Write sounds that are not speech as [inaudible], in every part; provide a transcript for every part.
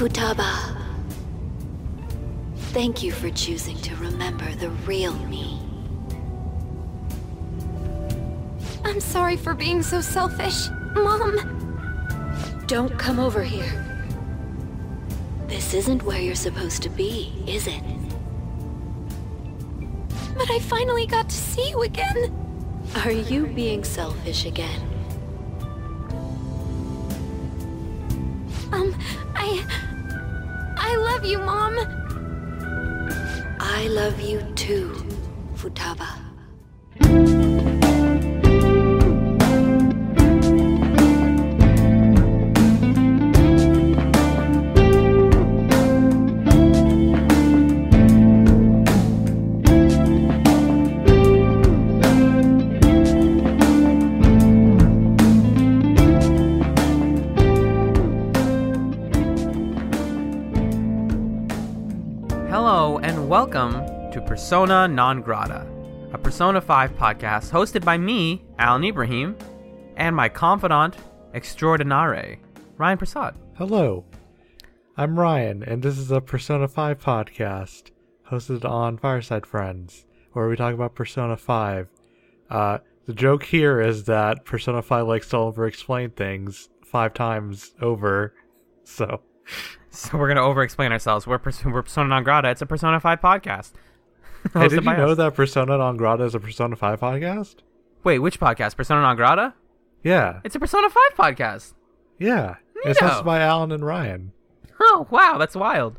Futaba. Thank you for choosing to remember the real me. I'm sorry for being so selfish. Mom! Don't come over here. This isn't where you're supposed to be, is it? But I finally got to see you again. Are you being selfish again? Love you, Mom. I love you too, Futaba. Persona Non Grata, a Persona 5 podcast hosted by me, Alan Ibrahim, and my confidant extraordinare, Ryan Prasad. Hello, I'm Ryan, and this is a Persona 5 podcast hosted on Fireside Friends, where we talk about Persona 5. Uh, the joke here is that Persona 5 likes to over explain things five times over, so. So we're going to over explain ourselves. We're, Pers- we're Persona Non Grata. It's a Persona 5 podcast. [laughs] Hey, did you know us. that Persona Non Grata is a Persona 5 podcast? Wait, which podcast? Persona Non Grata? Yeah, It's a Persona 5 podcast. yeah. It's Neato. hosted by Alan and Ryan. Oh, wow, that's wild.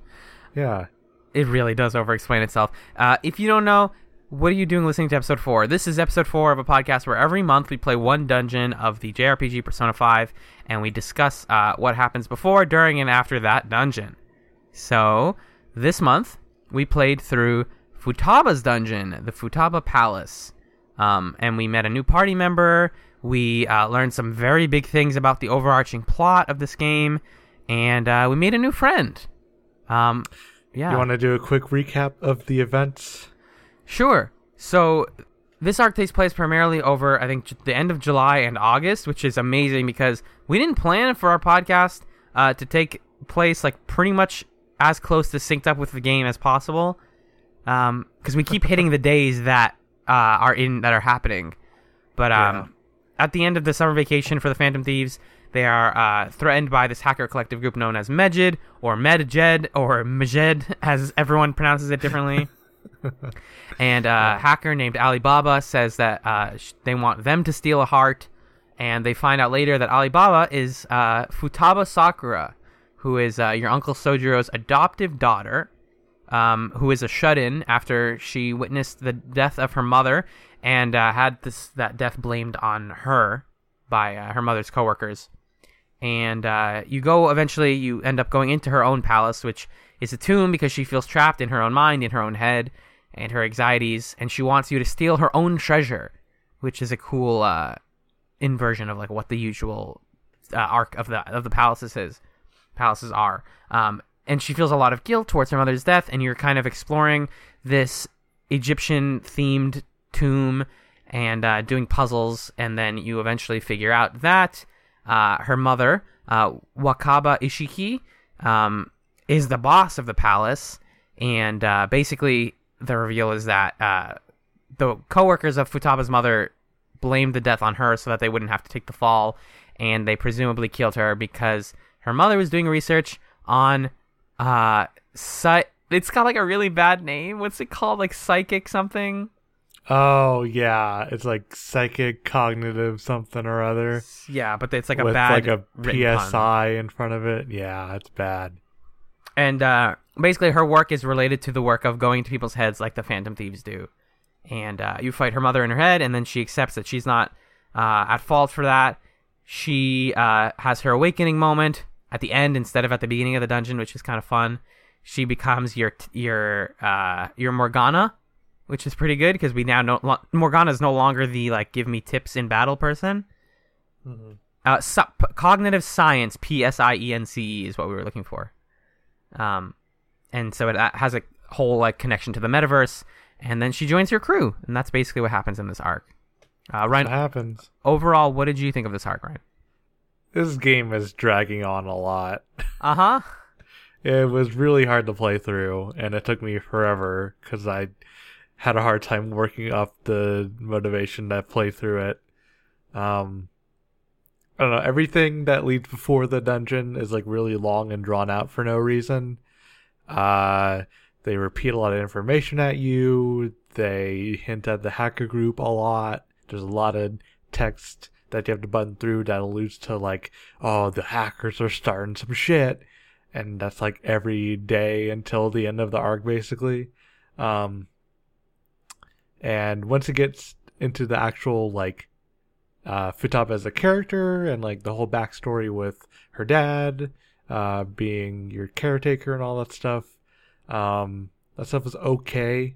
Yeah. It really does overexplain itself. Uh, if you don't know, what are you doing listening to episode four? This is episode four of a podcast where every month we play one dungeon of the JRPG Persona 5 and we discuss uh, what happens before, during, and after that dungeon. So, this month we played through Futaba's dungeon, the Futaba Palace. Um, and we met a new party member. We uh, learned some very big things about the overarching plot of this game. And uh, we made a new friend. Um, yeah. You want to do a quick recap of the events? Sure. So this arc takes place primarily over, I think, the end of July and August, which is amazing because we didn't plan for our podcast uh, to take place like pretty much as close to synced up with the game as possible, because we keep hitting the days that uh, are in that are happening. But um, Yeah. at the end of the summer vacation for the Phantom Thieves, they are uh, threatened by this hacker collective group known as Medjed or Medjed or [laughs] Majed, as everyone pronounces it differently. [laughs] and uh, a hacker named Alibaba says that uh, sh- they want them to steal a heart, and they find out later that Alibaba is uh, Futaba Sakura, who is uh, your uncle Sojiro's adoptive daughter, um, who is a shut-in after she witnessed the death of her mother and uh, had this that death blamed on her by uh, her mother's coworkers. And uh, you go eventually, you end up going into her own palace, which is a tomb because she feels trapped in her own mind, in her own head, and her anxieties, and she wants you to steal her own treasure, which is a cool uh, inversion of like what the usual uh, arc of the of the palaces is palaces are. Um, and she feels a lot of guilt towards her mother's death, and you're kind of exploring this Egyptian themed tomb and uh, doing puzzles, and then you eventually figure out that uh, her mother, uh, Wakaba Isshiki, um, is the boss of the palace, and uh, basically the reveal is that uh, the coworkers of Futaba's mother blamed the death on her so that they wouldn't have to take the fall, and they presumably killed her because her mother was doing research on uh, psy- it's got like a really bad name. What's it called? Like psychic something? Oh yeah, it's like psychic cognitive something or other Yeah, but it's like a bad like a written pun. PSI in front of it. Yeah, it's bad. And uh, basically, her work is related to the work of going to people's heads like the Phantom Thieves do. And uh, you fight her mother in her head, and then she accepts that she's not uh, at fault for that. She uh, has her awakening moment at the end instead of at the beginning of the dungeon, which is kind of fun. She becomes your your uh, your Morgana, which is pretty good because we now know Morgana is no longer the like give me tips in battle person. Uh, so- p- cognitive science, P S I E N C E, is what we were looking for. Um, and so it uh, has a whole like connection to the metaverse. And then she joins your crew, and that's basically what happens in this arc. Uh, Ryan, What happens? overall, what did you think of this arc, Ryan? This game is dragging on a lot. [laughs] Uh huh. it was really hard to play through, and it took me forever because I had a hard time working up the motivation to play through it. Um, I don't know. Everything that leads before the dungeon is like really long and drawn out for no reason. Uh, they repeat a lot of information at you. They hint at the hacker group a lot. There's a lot of text that you have to button through that alludes to like, oh, the hackers are starting some shit, and that's like every day until the end of the arc, basically. Um, and once it gets into the actual like uh, Futaba as a character and like the whole backstory with her dad uh, being your caretaker and all that stuff, um, that stuff was okay.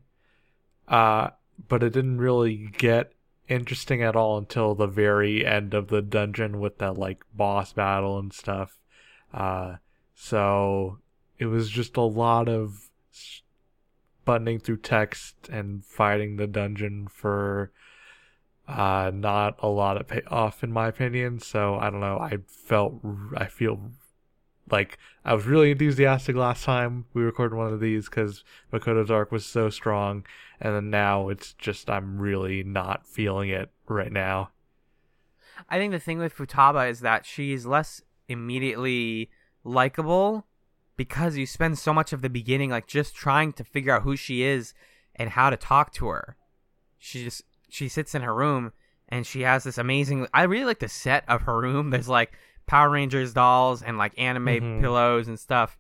Uh, but it didn't really get interesting at all until the very end of the dungeon with that like boss battle and stuff. Uh, so it was just a lot of buttoning through text and fighting the dungeon for uh, not a lot of payoff in my opinion. So I don't know. I felt I feel like I was really enthusiastic last time we recorded one of these because Makoto's arc was so strong, and then now it's just I'm really not feeling it right now. I think the thing with Futaba is that she's less immediately likable because you spend so much of the beginning like just trying to figure out who she is and how to talk to her. She just she sits in her room and she has this amazing I really like the set of her room. There's like Power Rangers dolls and like anime Mhm. pillows and stuff.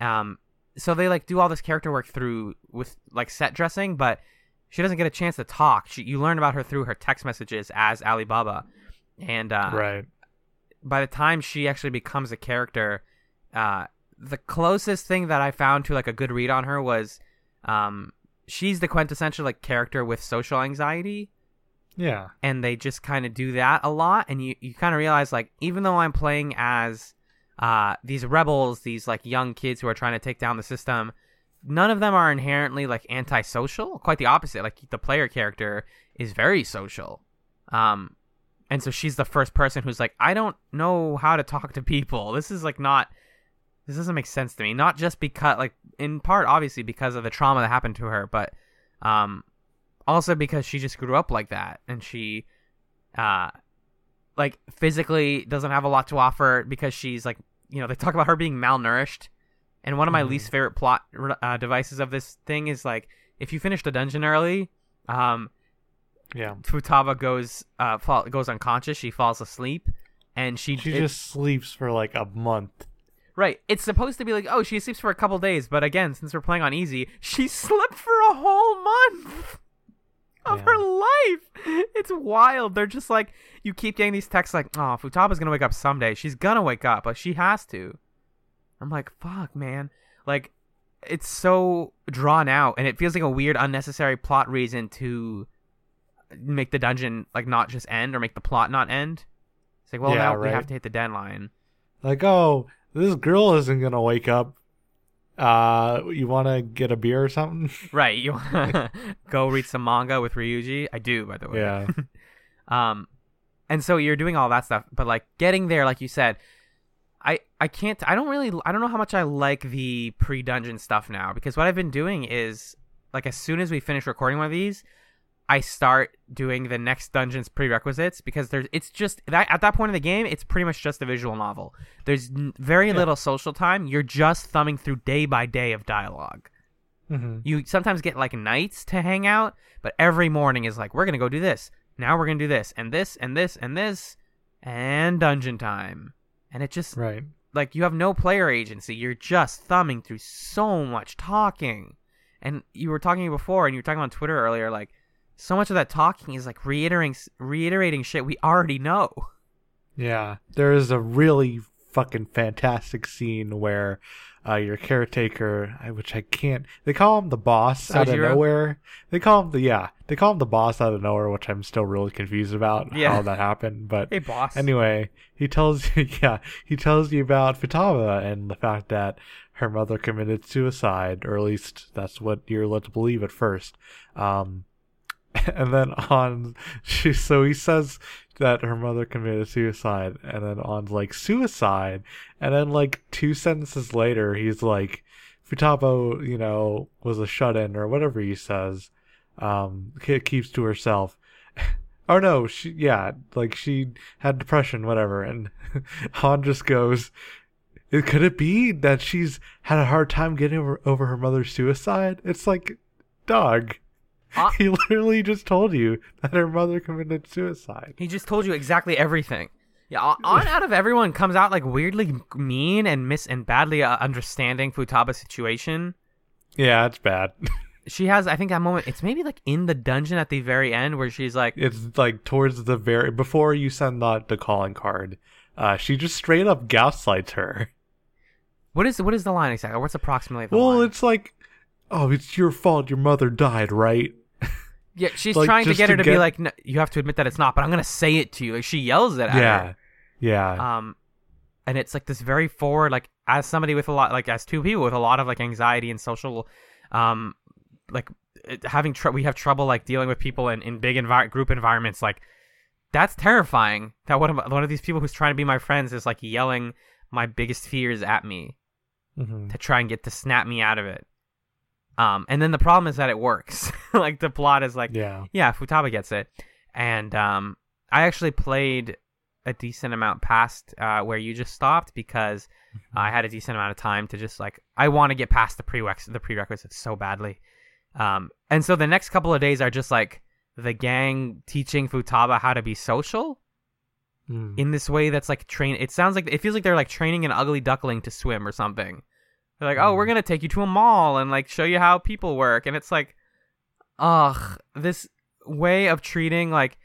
Um, so they like do all this character work through with like set dressing, but she doesn't get a chance to talk. She, you learn about her through her text messages as Alibaba, and uh, right. by the time she actually becomes a character, uh, the closest thing that I found to like a good read on her was, um, she's the quintessential like character with social anxiety Yeah. and they just kind of do that a lot and you, you kind of realize like even though i'm playing as uh, these rebels these like young kids who are trying to take down the system none of them are inherently like antisocial. Quite the opposite. Like the player character is very social. Um and so she's the first person who's like i don't know how to talk to people. This is like not this doesn't make sense to me. Not just because like in part obviously because of the trauma that happened to her but um also because she just grew up like that and she uh like physically doesn't have a lot to offer because she's like you know they talk about her being malnourished and one of my Mhm. least favorite plot uh, devices of this thing is like if you finish the dungeon early um Yeah. futaba goes uh fall, goes unconscious she falls asleep and she She it- just sleeps for like a month. Right. It's supposed to be like, oh, she sleeps for a couple days, but again, since we're playing on easy, she [laughs] slept for a whole month of Yeah. her life. It's wild. They're just like, you keep getting these texts like, oh, Futaba's gonna wake up someday. She's gonna wake up. Like she has to. I'm like, fuck, man. Like, it's so drawn out, and it feels like a weird, unnecessary plot reason to make the dungeon like not just end or make the plot not end. It's like, well, Yeah, now we have to hit the deadline. Like, oh, this girl isn't gonna wake up. Uh, you want to get a beer or something? [laughs] Right, you wanna [laughs] go read some manga with Ryuji? I do, by the way. yeah. [laughs] Um, and so you're doing all that stuff, but like getting there, like you said, I I can't. I don't really. I don't know how much I like the pre dungeon stuff now because what I've been doing is like as soon as we finish recording one of these, I start doing the next dungeon's prerequisites because there's. It's just that at that point in the game, it's pretty much just a visual novel. There's n- very Yeah. little social time. You're just thumbing through day by day of dialogue hmm you sometimes get like nights to hang out, but every morning is like, we're gonna go do this. Now we're gonna do this and this and this and this and dungeon time. And it just Right. like you have no player agency. You're just thumbing through so much talking. And you were talking before, and you were talking on Twitter earlier, like so much of that talking is like reiterating reiterating shit we already know. Yeah. There is a really fucking fantastic scene where uh, your caretaker, which I can't, they call him the boss out of nowhere. They call him the, yeah, they call him the boss out of nowhere, which I'm still really confused about Yeah. how that happened. But Hey, boss. Anyway, he tells you, [laughs] yeah, he tells you about Futaba and the fact that her mother committed suicide, or at least that's what you're led to believe at first. Um, [laughs] and then on she so he says that her mother committed suicide and then Ann's like suicide? And then like two sentences later he's like futaba you know was a shut-in or whatever he says um ke- keeps to herself. [laughs] Oh no she yeah like she had depression whatever and [laughs] Ann just goes "It- could it be that she's had a hard time getting over, over her mother's suicide? It's like dog Uh- [laughs] he literally just told you that her mother committed suicide. He just told you exactly everything. Yeah, on- out of everyone comes out like weirdly mean and mis and badly uh, understanding Futaba's situation. Yeah, it's bad. [laughs] She has, I think, that moment. It's maybe like in the dungeon at the very end where she's like, it's like towards the very before you send out the calling card. Uh, she just straight up gaslights her. "What is what is the line exactly? What's approximately the Well, line?" it's like, oh, it's your fault. Your mother died, right? Yeah, she's like, trying to get her to to be like, no, "You have to admit that it's not," but I'm gonna say it to you. Like she yells it at yeah, her. yeah, um and it's like this very forward like as somebody with a lot like as two people with a lot of like anxiety and social um like it- having tr- we have trouble like dealing with people in, in big envi- group environments like that's terrifying that one of one of these people who's trying to be my friends is like yelling my biggest fears at me hmm to try and get to snap me out of it um and then the problem is that it works [laughs] like the plot is like yeah. yeah, Futaba gets it. And um, I actually played a decent amount past uh, where you just stopped because I had a decent amount of time to just like I want to get past the prerequisites the prerequisites so badly. Um, and so the next couple of days are just like the gang teaching Futaba how to be social Mm. in this way that's like train. It sounds like it feels like they're like training an ugly duckling to swim or something. They're like, oh, we're gonna take you to a mall and like show you how people work, and it's like, ugh, this way of treating like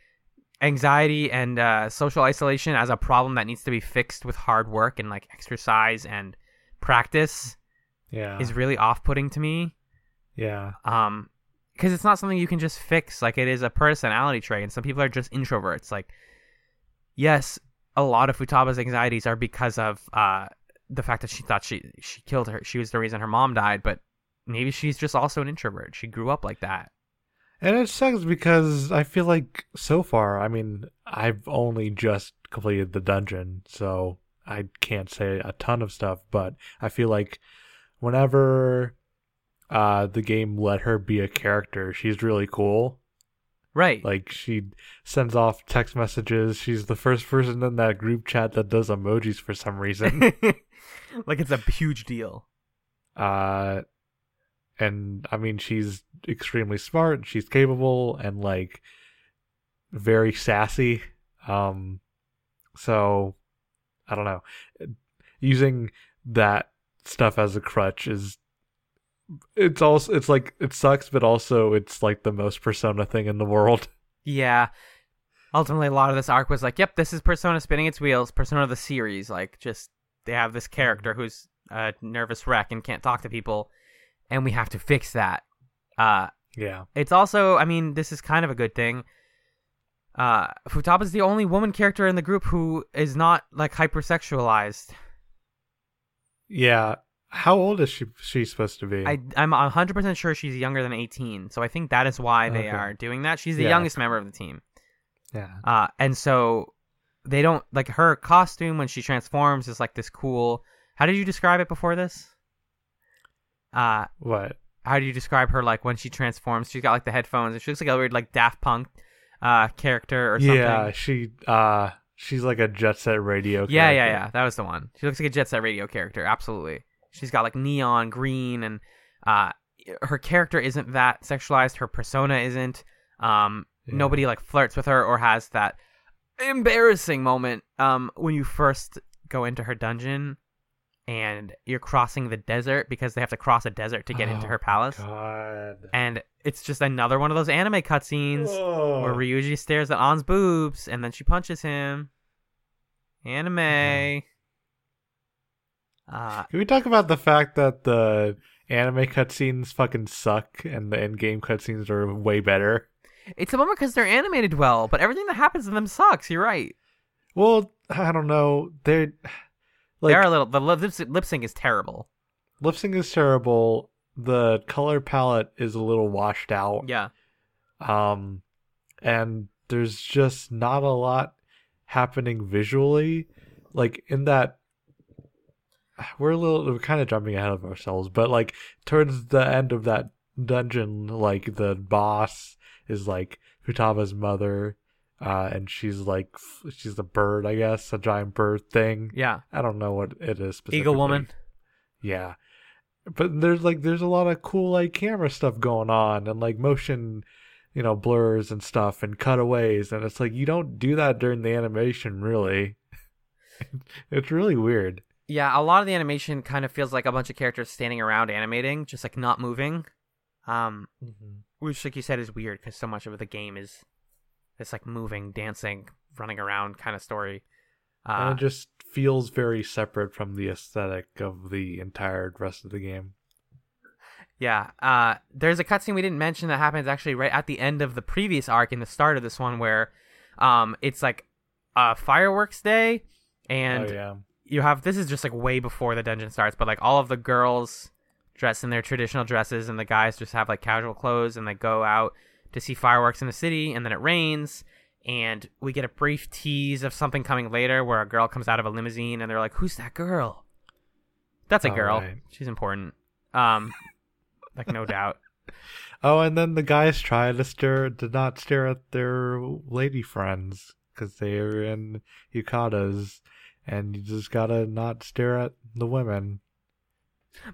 anxiety and uh, social isolation as a problem that needs to be fixed with hard work and like exercise and practice yeah, is really off-putting to me. yeah, Um, because it's not something you can just fix. Like it is a personality trait, and some people are just introverts. Like, yes, a lot of Futaba's anxieties are because of uh the fact that she thought she she killed her. She was the reason her mom died, but maybe she's just also an introvert. She grew up like that. And it sucks because I feel like so far, I mean, I've only just completed the dungeon, so I can't say a ton of stuff, but I feel like whenever uh the game let her be a character, she's really cool. Right. Like she sends off text messages. She's the first person in that group chat that does emojis for some reason. [laughs] [laughs] like it's a huge deal. uh and I mean she's extremely smart, she's capable and like very sassy. Um so I don't know. Using that stuff as a crutch is it's also it's like it sucks but also it's like the most persona thing in the world. [laughs] Yeah. Ultimately, a lot of this arc was like, yep, this is Persona spinning its wheels. Persona of the series, like, just they have this character who's a nervous wreck and can't talk to people, and we have to fix that. Uh, Yeah. it's also, I mean, this is kind of a good thing. Uh, is the only woman character in the group who is not like hypersexualized. Yeah. How old is she she supposed to be? I I'm 100% sure she's younger than 18, so I think that is why they Okay. are doing that. She's the Yeah. youngest member of the team. yeah. Uh, and so they don't like her costume when she transforms is like this cool. How did you describe it before this? Uh, What? how do you describe her like when she transforms? She's got like the headphones and she looks like a weird like Daft Punk uh character or something. Yeah, she uh she's like a jet set radio yeah, yeah, yeah. That was the one. She looks like a Jet Set Radio character. Absolutely. She's got like neon green and uh, her character isn't that sexualized. Her persona isn't. Um, Yeah. nobody like flirts with her or has that embarrassing moment um when you first go into her dungeon and you're crossing the desert because they have to cross a desert to get into Oh, her palace. God. and it's just another one of those anime cutscenes where Ryuji stares at Ann's boobs and then she punches him. Anime. Uh Can we talk about the fact that the anime cutscenes fucking suck and the in-game cutscenes are way better? It's a bummer because they're animated well but everything that happens in them sucks you're right Well, I don't know. They're like they're a little the lip, lip sync is terrible lip sync is terrible. The color palette is a little washed out. yeah Um, and there's just not a lot happening visually. Like in that we're a little we're kind of jumping ahead of ourselves, but like towards the end of that dungeon, like the boss is like Futaba's mother, uh, and she's like she's a bird, I guess, a giant bird thing. Yeah. I don't know what it is. Specifically. Eagle woman. Yeah. But there's like there's a lot of cool like camera stuff going on and like motion, you know, blurs and stuff and cutaways and it's like you don't do that during the animation really. [laughs] it's really weird. Yeah, a lot of the animation kind of feels like a bunch of characters standing around animating, just like not moving. Um, which, like you said, is weird because so much of the game is this like moving, dancing, running around kind of story. Uh, and Uh, it just feels very separate from the aesthetic of the entire rest of the game. yeah, uh, there's a cutscene we didn't mention that happens actually right at the end of the previous arc in the start of this one, where um, it's like a fireworks day, and oh yeah. you have this is just like way before the dungeon starts, but like all of the girls dress in their traditional dresses and the guys just have like casual clothes and they go out to see fireworks in the city and then it rains and we get a brief tease of something coming later where a girl comes out of a limousine and they're like, Who's that girl? That's a Oh, girl. right. She's important. Um like no doubt. [laughs] [laughs] Oh, and then the guys try to stare, to not stare at their lady friends because they're in yukatas, and you just gotta not stare at the women.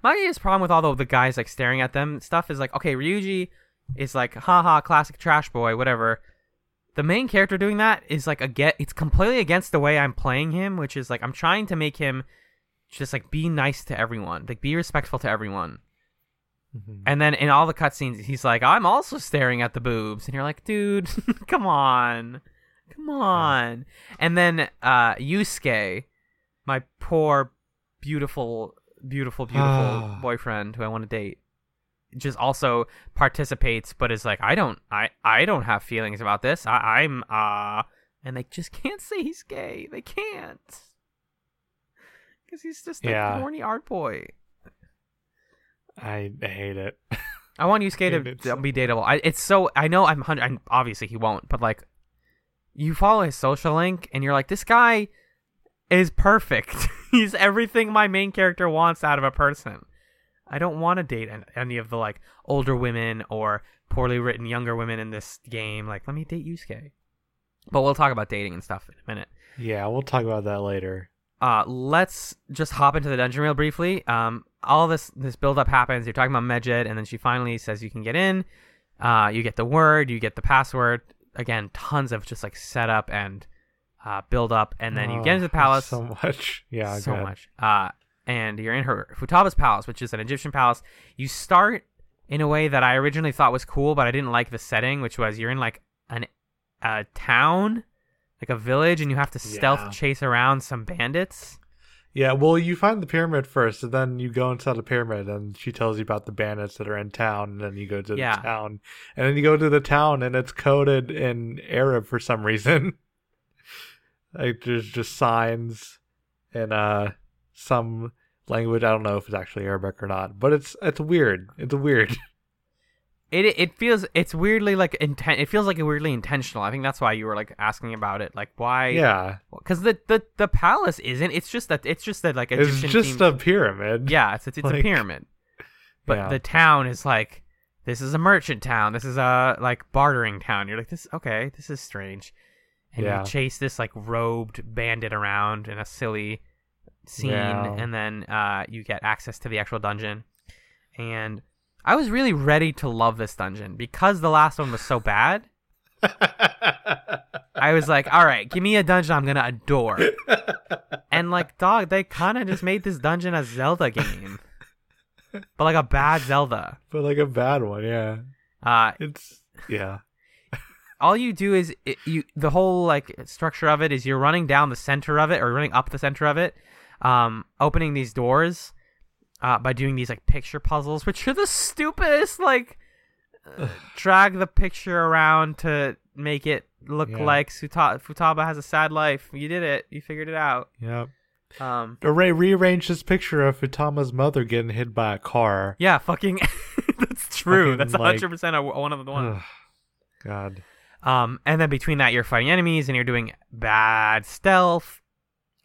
My biggest problem with all the, the guys like staring at them stuff is like, okay, Ryuji is like, haha, classic trash boy, whatever. The main character doing that is like a get. It's completely against the way I'm playing him, which is like I'm trying to make him just like be nice to everyone, like be respectful to everyone. And then in all the cutscenes, he's like, I'm also staring at the boobs, and you're like, dude, [laughs] come on, come on. And then uh Yusuke, my poor, beautiful, beautiful, beautiful [sighs] boyfriend who I want to date, just also participates, but is like, I don't, I, I don't have feelings about this. I, I'm, uh, and they just [laughs] can't say he's gay. They can't, because he's just a Yeah. horny art boy. I hate it. I want Yusuke And to to be dateable. I, it's so I know I'm hundred. and Obviously, he won't. But like, you follow his social link, and you're like, this guy is perfect. [laughs] He's everything my main character wants out of a person. I don't want to date any of the like older women or poorly written younger women in this game. Like, let me date Yusuke. But we'll talk about dating and stuff in a minute. yeah, we'll talk about that later. Uh, let's just hop into the dungeon real briefly. Um, all this this build up happens. You're talking about Medjed, and then she finally says you can get in. Uh, you get the word, you get the password. Again, tons of just like setup and uh, build up, and then you get Oh, into the palace. So much. [laughs] Yeah, so much. Uh, and you're in her Futaba's palace, which is an Egyptian palace. You start in a way that I originally thought was cool, but I didn't like the setting, which was you're in like an a town, like a village, and you have to stealth Yeah. chase around some bandits. Yeah, well, you find the pyramid first, and then you go inside the pyramid, and she tells you about the bandits that are in town, and then you go to Yeah. the town, and then you go to the town, and it's coded in Arab for some reason. [laughs] like there's just signs in uh some language. I don't know if it's actually Arabic or not, but it's it's weird. It's weird. [laughs] It it feels it's weirdly like inten- It feels like weirdly intentional. I think that's why you were like asking about it. Like why? yeah, Because the, the the palace isn't. It's just that it's just that like it's just themed- a pyramid. yeah. It's it's, it's a [laughs] pyramid. But Yeah. the town is like this is a merchant town. This is a like bartering town. You're like this. Okay, this is strange. And Yeah. you chase this like robed bandit around in a silly scene, Yeah. and then uh, you get access to the actual dungeon. And I was really ready to love this dungeon because the last one was so bad. [laughs] I was like, all right, give me a dungeon I'm gonna adore. and like, dog, they kind of just made this dungeon a Zelda game, but like a bad Zelda. but like a bad one. Yeah, Uh, it's yeah. All you do is it, you the whole like structure of it is you're running down the center of it or running up the center of it, um, opening these doors, uh, by doing these like picture puzzles, which are the stupidest. Like, uh, drag the picture around to make it look Yeah. like Suta- Futaba has a sad life. You did it. You figured it out. Yep. Um, Array rearranged this picture of Futaba's mother getting hit by a car. yeah, fucking. [laughs] that's true. Fucking, that's like- 100 percent one of the ones. Ugh, God. Um, and then between that, you're fighting enemies and you're doing bad stealth.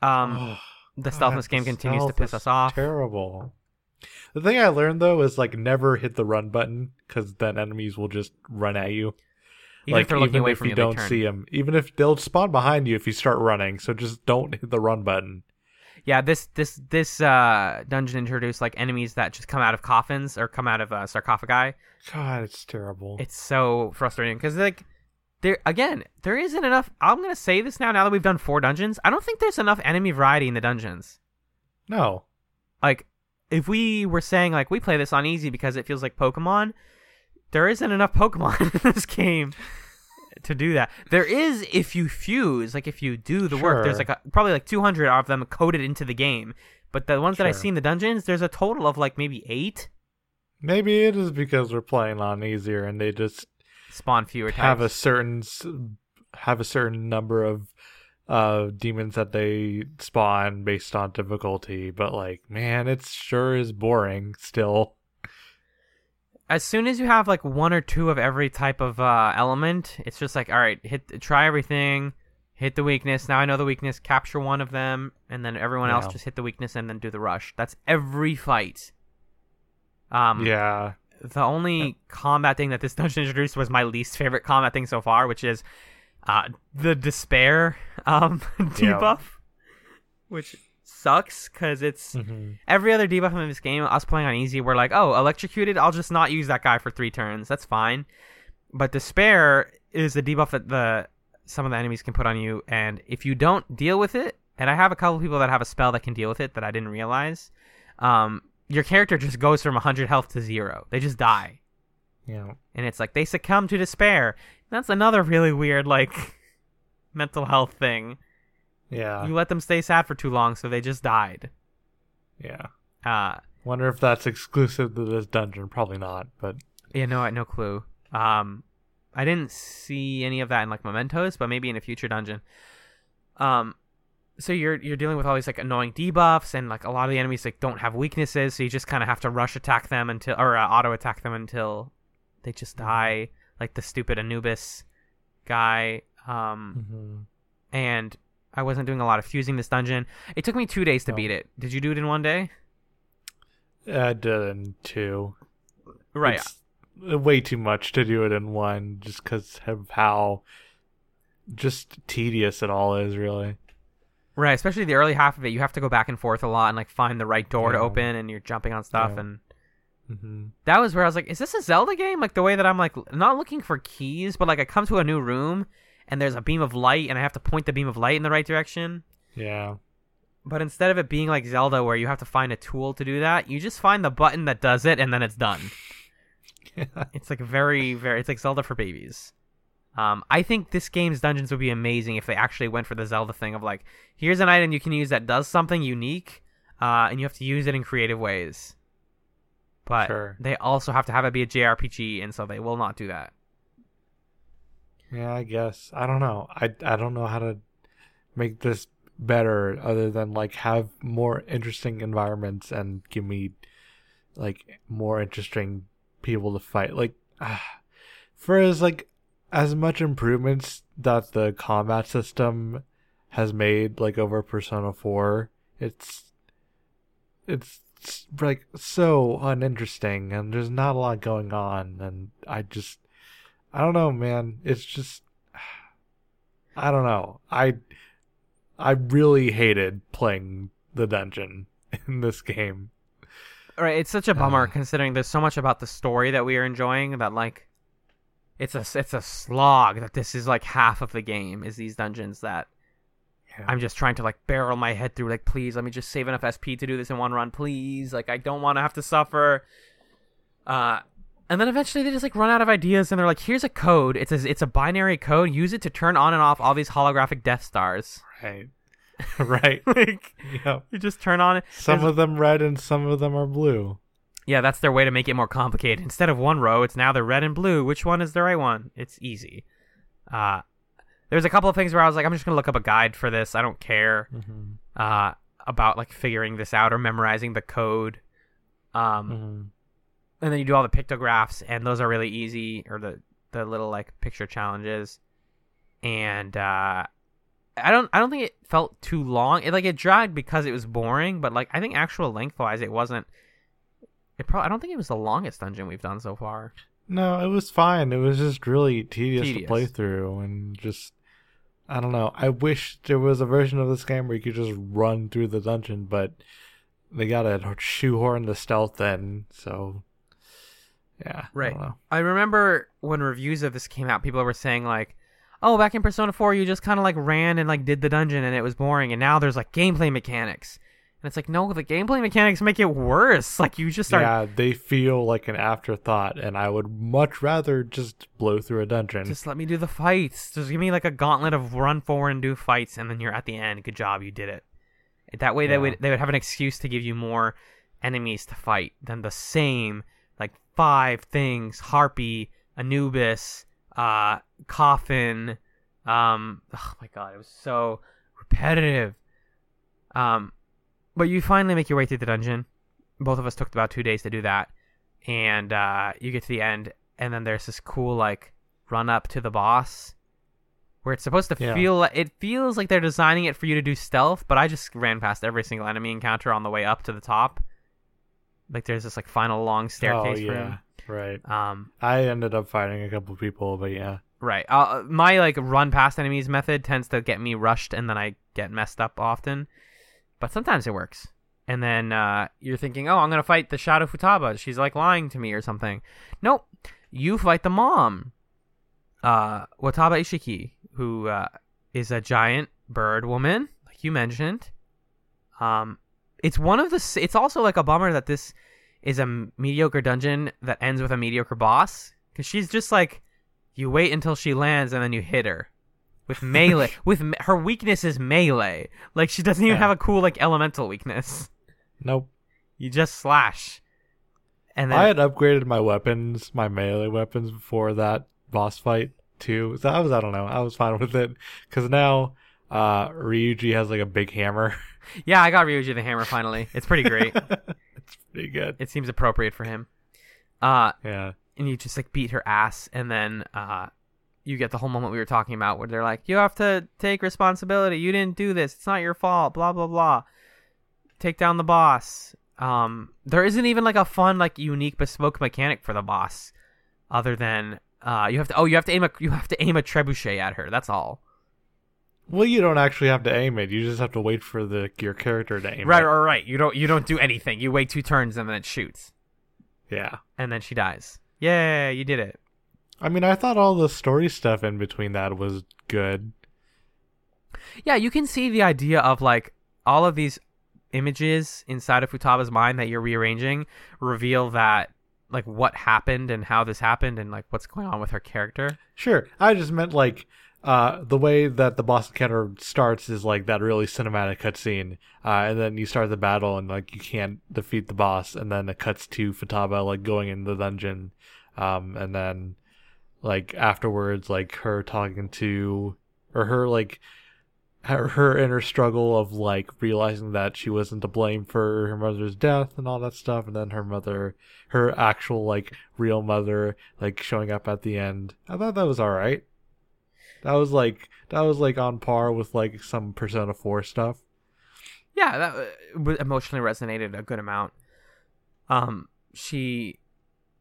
Um, the stealth in this game continues to piss us off. Terrible. The thing I learned though is like never hit the run button because then enemies will just run at you. Even like if they're looking even away if you you, don't turn. see them, even if they'll spawn behind you if you start running. So just don't hit the run button. Yeah, this this this uh, dungeon introduced like enemies that just come out of coffins or come out of uh, sarcophagi. God, it's terrible. It's so frustrating because like there again there isn't enough. I'm gonna say this now. Now that we've done four dungeons, I don't think there's enough enemy variety in the dungeons. no. Like if we were saying like we play this on easy because it feels like Pokemon, there isn't enough Pokemon [laughs] in this game to do that. There is if you fuse, like if you do the work. There's like a, probably like 200 of them coded into the game. But the ones that I see in the dungeons, there's a total of like maybe eight. Maybe it is because we're playing on easier and they just Spawn fewer types. have a certain have a certain number of uh demons that they spawn based on difficulty but like man it sure is boring still as soon as you have like one or two of every type of uh, element, it's just like, all right, hit, try everything, hit the weakness. Now I know the weakness. Capture one of them, and then everyone else just hit the weakness and then do the rush. That's every fight. Um, yeah The only combat thing that this [laughs] dungeon introduced was my least favorite combat thing so far, which is uh, the despair um, [laughs] debuff, which sucks because it's Mhm. every other debuff in this game, us playing on easy, we're like, oh, electrocuted, I'll just not use that guy for three turns. That's fine. But despair is a debuff that the some of the enemies can put on you, and if you don't deal with it, and I have a couple people that have a spell that can deal with it that I didn't realize, um, your character just goes from 100 health to zero. They just die, yeah and it's like they succumb to despair. That's another really weird like [laughs] mental health thing. yeah You let them stay sad for too long, so they just died. yeah Uh, wonder if that's exclusive to this dungeon probably not but Yeah, no, no clue. Um, I didn't see any of that in like mementos, but maybe in a future dungeon. Um, so you're you're dealing with all these like annoying debuffs, and like a lot of the enemies like don't have weaknesses, so you just kind of have to rush attack them until or uh, auto attack them until they just die, like the stupid Anubis guy. Um, mhm. and I wasn't doing a lot of fusing this dungeon. It took me two days to Oh. beat it. Did you do it in one day? i did in two Right. it's way too much to do it in one just because of how just tedious it all is really Right, especially the early half of it, you have to go back and forth a lot and like find the right door to open, and you're jumping on stuff, Yeah. and hmm that was where I was like, "Is this a Zelda game?" Like the way that I'm like not looking for keys, but like I come to a new room and there's a beam of light, and I have to point the beam of light in the right direction. yeah But instead of it being like Zelda, where you have to find a tool to do that, you just find the button that does it, and then it's done. [laughs] yeah. It's like very, very. It's like Zelda for babies. Um, I think this game's dungeons would be amazing if they actually went for the Zelda thing of like, here's an item you can use that does something unique, uh, and you have to use it in creative ways. But Sure. they also have to have it be a JRPG, and so they will not do that. Yeah, I guess. I don't know. I I don't know how to make this better other than like have more interesting environments and give me like more interesting people to fight. Like ah, for as like as much improvements that the combat system has made like over Persona 4, it's it's like so uninteresting and there's not a lot going on and I just I don't know, man. It's just [sighs] I don't know. I I really hated playing the dungeon [laughs] in this game. All right, it's such a bummer Uh. considering there's so much about the story that we are enjoying that like, it's a it's a slog that this is like half of the game is these dungeons that Yeah. I'm just trying to like barrel my head through. Like, please let me just save enough SP to do this in one run, please. Like, I don't want to have to suffer. Uh, and then eventually they just like run out of ideas, and they're like, "Here's a code. It's a it's a binary code. Use it to turn on and off all these holographic Death Stars." right. [laughs] right. [laughs] like, you just turn on it. Some There's- of them red and some of them are blue. Yeah, that's their way to make it more complicated. Instead of one row, it's now the red and blue. Which one is the right one? It's easy. Uh, there's a couple of things where I was like, I'm just gonna look up a guide for this. I don't care. Mm-hmm. uh, about like figuring this out or memorizing the code. Um, Mm-hmm. and then you do all the pictographs, and those are really easy, or the the little like picture challenges. and uh, I don't I don't think it felt too long. It like it dragged because it was boring, but like I think actual lengthwise it wasn't. It probably I don't think it was the longest dungeon we've done so far. No, it was fine. It was just really tedious, Tedious. to play through and just I don't know. I wish there was a version of this game where you could just run through the dungeon, but they gotta shoehorn the stealth in, so yeah. I Right. know. I remember when reviews of this came out, people were saying like, "Oh, back in Persona 4, you just kind of like ran and like did the dungeon and it was boring, and now there's like gameplay mechanics." And it's like, no, the gameplay mechanics make it worse. Like you just start Yeah, they feel like an afterthought, and I would much rather just blow through a dungeon. Just let me do the fights. Just give me like a gauntlet of run forward and do fights, and then you're at the end. Good job, you did it. That way, they Yeah. would they would have an excuse to give you more enemies to fight than the same like five things: Harpy, Anubis, uh, Coffin. Um, oh my god, it was so repetitive. Um, but you finally make your way through the dungeon. Both of us took about two days to do that, and uh, you get to the end, and then there's this cool like run up to the boss where it's supposed to Yeah. feel like it feels like they're designing it for you to do stealth but i just ran past every single enemy encounter on the way up to the top like there's this like final long staircase oh yeah, him right. um I ended up fighting a couple people, but yeah. right uh, my like run past enemies method tends to get me rushed and then i get messed up often but sometimes it works. And then uh, you're thinking oh i'm gonna fight the shadow futaba. She's like lying to me or something. Nope. You fight the mom uh, wataba ishiki who uh, is a giant bird woman like you mentioned. Um, it's one of the it's also like a bummer that this is a mediocre dungeon that ends with a mediocre boss because she's just like you wait until she lands and then you hit her with melee. [laughs] with me- her weakness is melee. Like she doesn't even Yeah. have a cool like elemental weakness. Nope. You just slash. And then I had upgraded my weapons, my melee weapons before that boss fight too. So I was, I don't know, I was fine [laughs] with it because now uh Ryuji has like a big hammer. [laughs] yeah, I got Ryuji the hammer finally. It's pretty great. it's pretty good. it seems appropriate for him. Uh, Yeah. and you just like beat her ass, and then uh, you get the whole moment we were talking about where they're like, "You have to take responsibility. You didn't do this. It's not your fault." Blah blah blah. Take down the boss. Um, there isn't even like a fun, like unique, bespoke mechanic for the boss, other than uh, you have to. Oh, you have to aim a you have to aim a trebuchet at her. That's all. Well, you don't actually have to aim it. You just have to wait for the your character to aim Right, it. right, right. You don't you don't do anything. You wait two turns and then it shoots, Yeah. and then she dies. Yeah, you did it. I mean, I thought all the story stuff in between that was good. Yeah, you can see the idea of like all of these images inside of Futaba's mind that you're rearranging reveal that like what happened and how this happened and like what's going on with her character. Sure. I just meant like uh the way that the boss encounter starts is like that really cinematic cutscene. Uh and then you start the battle and like you can't defeat the boss and then it cuts to Futaba like going in the dungeon. Um and then like afterwards like her talking to or her like her, her inner struggle of like realizing that she wasn't to blame for her mother's death and all that stuff and then her mother her actual like real mother like showing up at the end. I thought that was all right that was like that was like on par with like some persona 4 stuff. Yeah, that uh, emotionally resonated a good amount. Um, she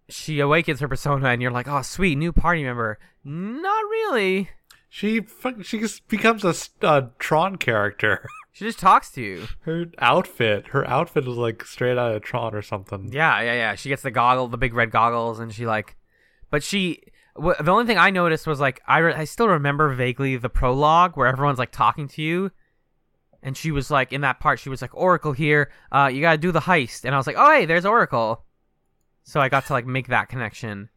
she awakens her persona and you're like, "Oh, sweet, new party member." Not really. she fuck- she just becomes a uh, tron character [laughs] She just talks to you. her outfit her outfit is like straight out of tron or something Yeah, yeah, yeah. She gets the goggle, the big red goggles, and she like, but she. The only thing I noticed was like I re- I still remember vaguely the prologue where everyone's like talking to you, and she was like in that part she was like Oracle here, uh, you gotta do the heist, and I was like, oh hey, there's Oracle, so I got to like make that connection,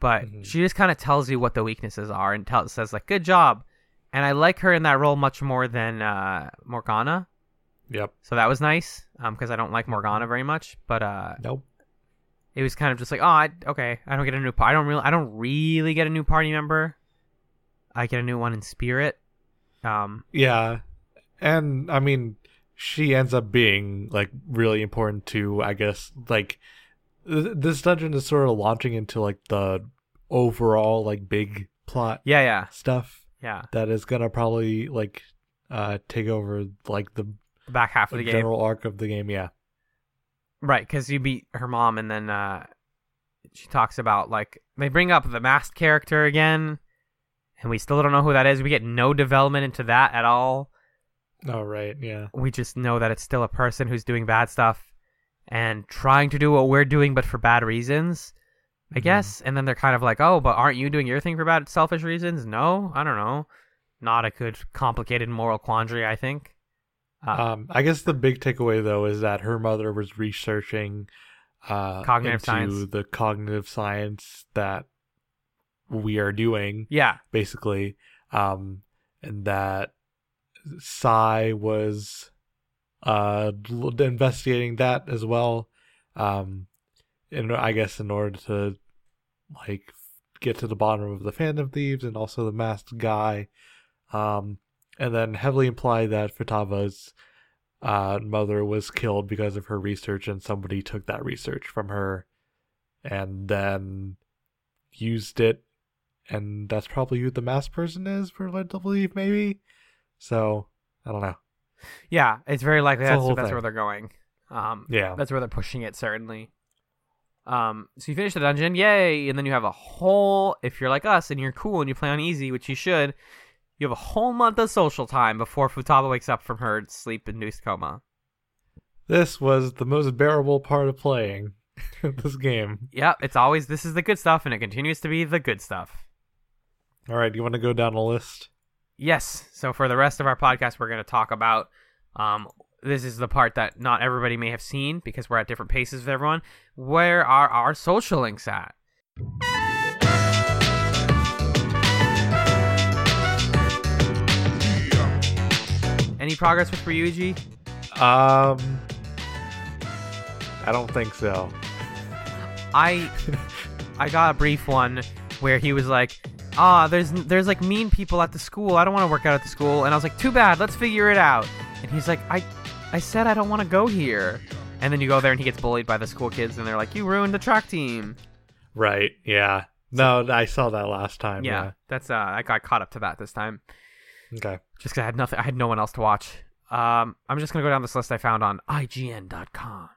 but Mhm. she just kind of tells you what the weaknesses are and tell says like good job, and I like her in that role much more than uh, Morgana, yep so that was nice, um, because I don't like Morgana very much, but uh, nope it was kind of just like, oh, I, okay, I don't get a new, I don't really, I don't really get a new party member. I get a new one in spirit. Um, Yeah. And I mean, she ends up being like really important to, I guess, like this dungeon is sort of launching into like the overall like big plot yeah, yeah, stuff. Yeah, that is gonna probably like uh take over like the the back half of the game. general arc of the game. Yeah. Right, because you beat her mom, and then uh, she talks about like they bring up the masked character again, and we still don't know who that is. We get no development into that at all. Oh right. Yeah. We just know that it's still a person who's doing bad stuff and trying to do what we're doing, but for bad reasons, I Mhm. guess. And then they're kind of like, "Oh, but aren't you doing your thing for bad, selfish reasons?" No, I don't know. Not a good, complicated moral quandary. I think. Uh, Um, I guess the big takeaway though is that her mother was researching uh, Cognitive into science. the cognitive science that we are doing, yeah, basically, um, and that Sae was uh, investigating that as well. Um, and I guess in order to like get to the bottom of the Phantom Thieves and also the masked guy, um, and then heavily imply that Futaba's uh, mother was killed because of her research, and somebody took that research from her, and then used it, and that's probably who the masked person is. We're led to believe, maybe. So I don't know. Yeah. It's very likely It's that's, that's where they're going. Um, Yeah, That's where they're pushing it, certainly. Um, so you finish the dungeon, yay! And then you have a whole, if you're like us and you're cool and you play on easy, which you should, you have a whole month of social time before Futaba wakes up from her sleep-induced coma. this was the most bearable part of playing [laughs] this game. Yep, it's always this is the good stuff, and it continues to be the good stuff. All right, do you want to go down a list? Yes. So for the rest of our podcast, we're going to talk about. Um, this is the part that not everybody may have seen because we're at different paces with everyone. Where are our social links at? Any progress with Ryuji? Um, I don't think so. I I got a brief one where he was like, "Ah, there's there's like mean people at the school. I don't want to work out at the school." And I was like, "Too bad. Let's figure it out." And he's like, "I I said I don't want to go here." And then you go there and he gets bullied by the school kids and they're like, "You ruined the track team." Right? Yeah. No, I saw that last time. Yeah, that's uh I got caught up to that this time Okay. just cuz I had nothing I had no one else to watch. Um I'm just going to go down this list I found on ign.com.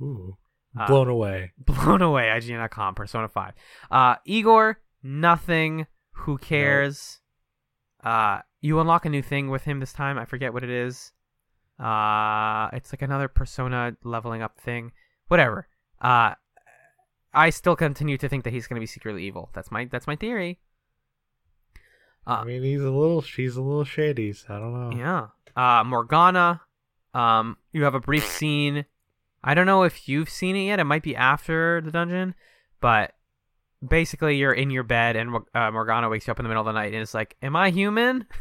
Ooh. Uh, Blown away. [laughs] blown away ign.com persona 5 uh igor nothing. Who cares? Uh you unlock a new thing with him this time. I forget what it is. Uh it's like another persona leveling up thing. Whatever. Uh i still continue to think that he's going to be secretly evil. That's my that's my theory. I uh, mean, he's a little. She's a little shady. So I don't know. yeah. Uh morgana um you have a brief scene. I don't know if you've seen it yet. It might be after the dungeon but basically you're in your bed and uh, morgana wakes you up in the middle of the night and it's like am i human? [laughs]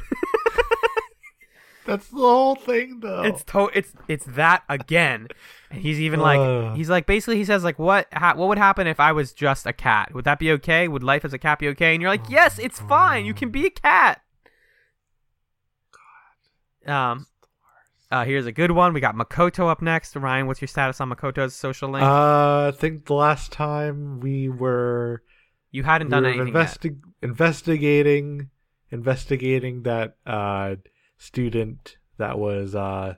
That's the whole thing, though. it's to- it's it's that again. And he's even like he's like basically he says like what ha- what would happen if i was just a cat? Would that be okay? Would life as a cat be okay? And you're like yes it's fine. You can be a cat. Um uh, here's a good one. We got Makoto up next. Ryan, what's your status on Makoto's social link? Uh, I think the last time we were you hadn't we done anything yet. investi- investigating investigating that uh student that was uh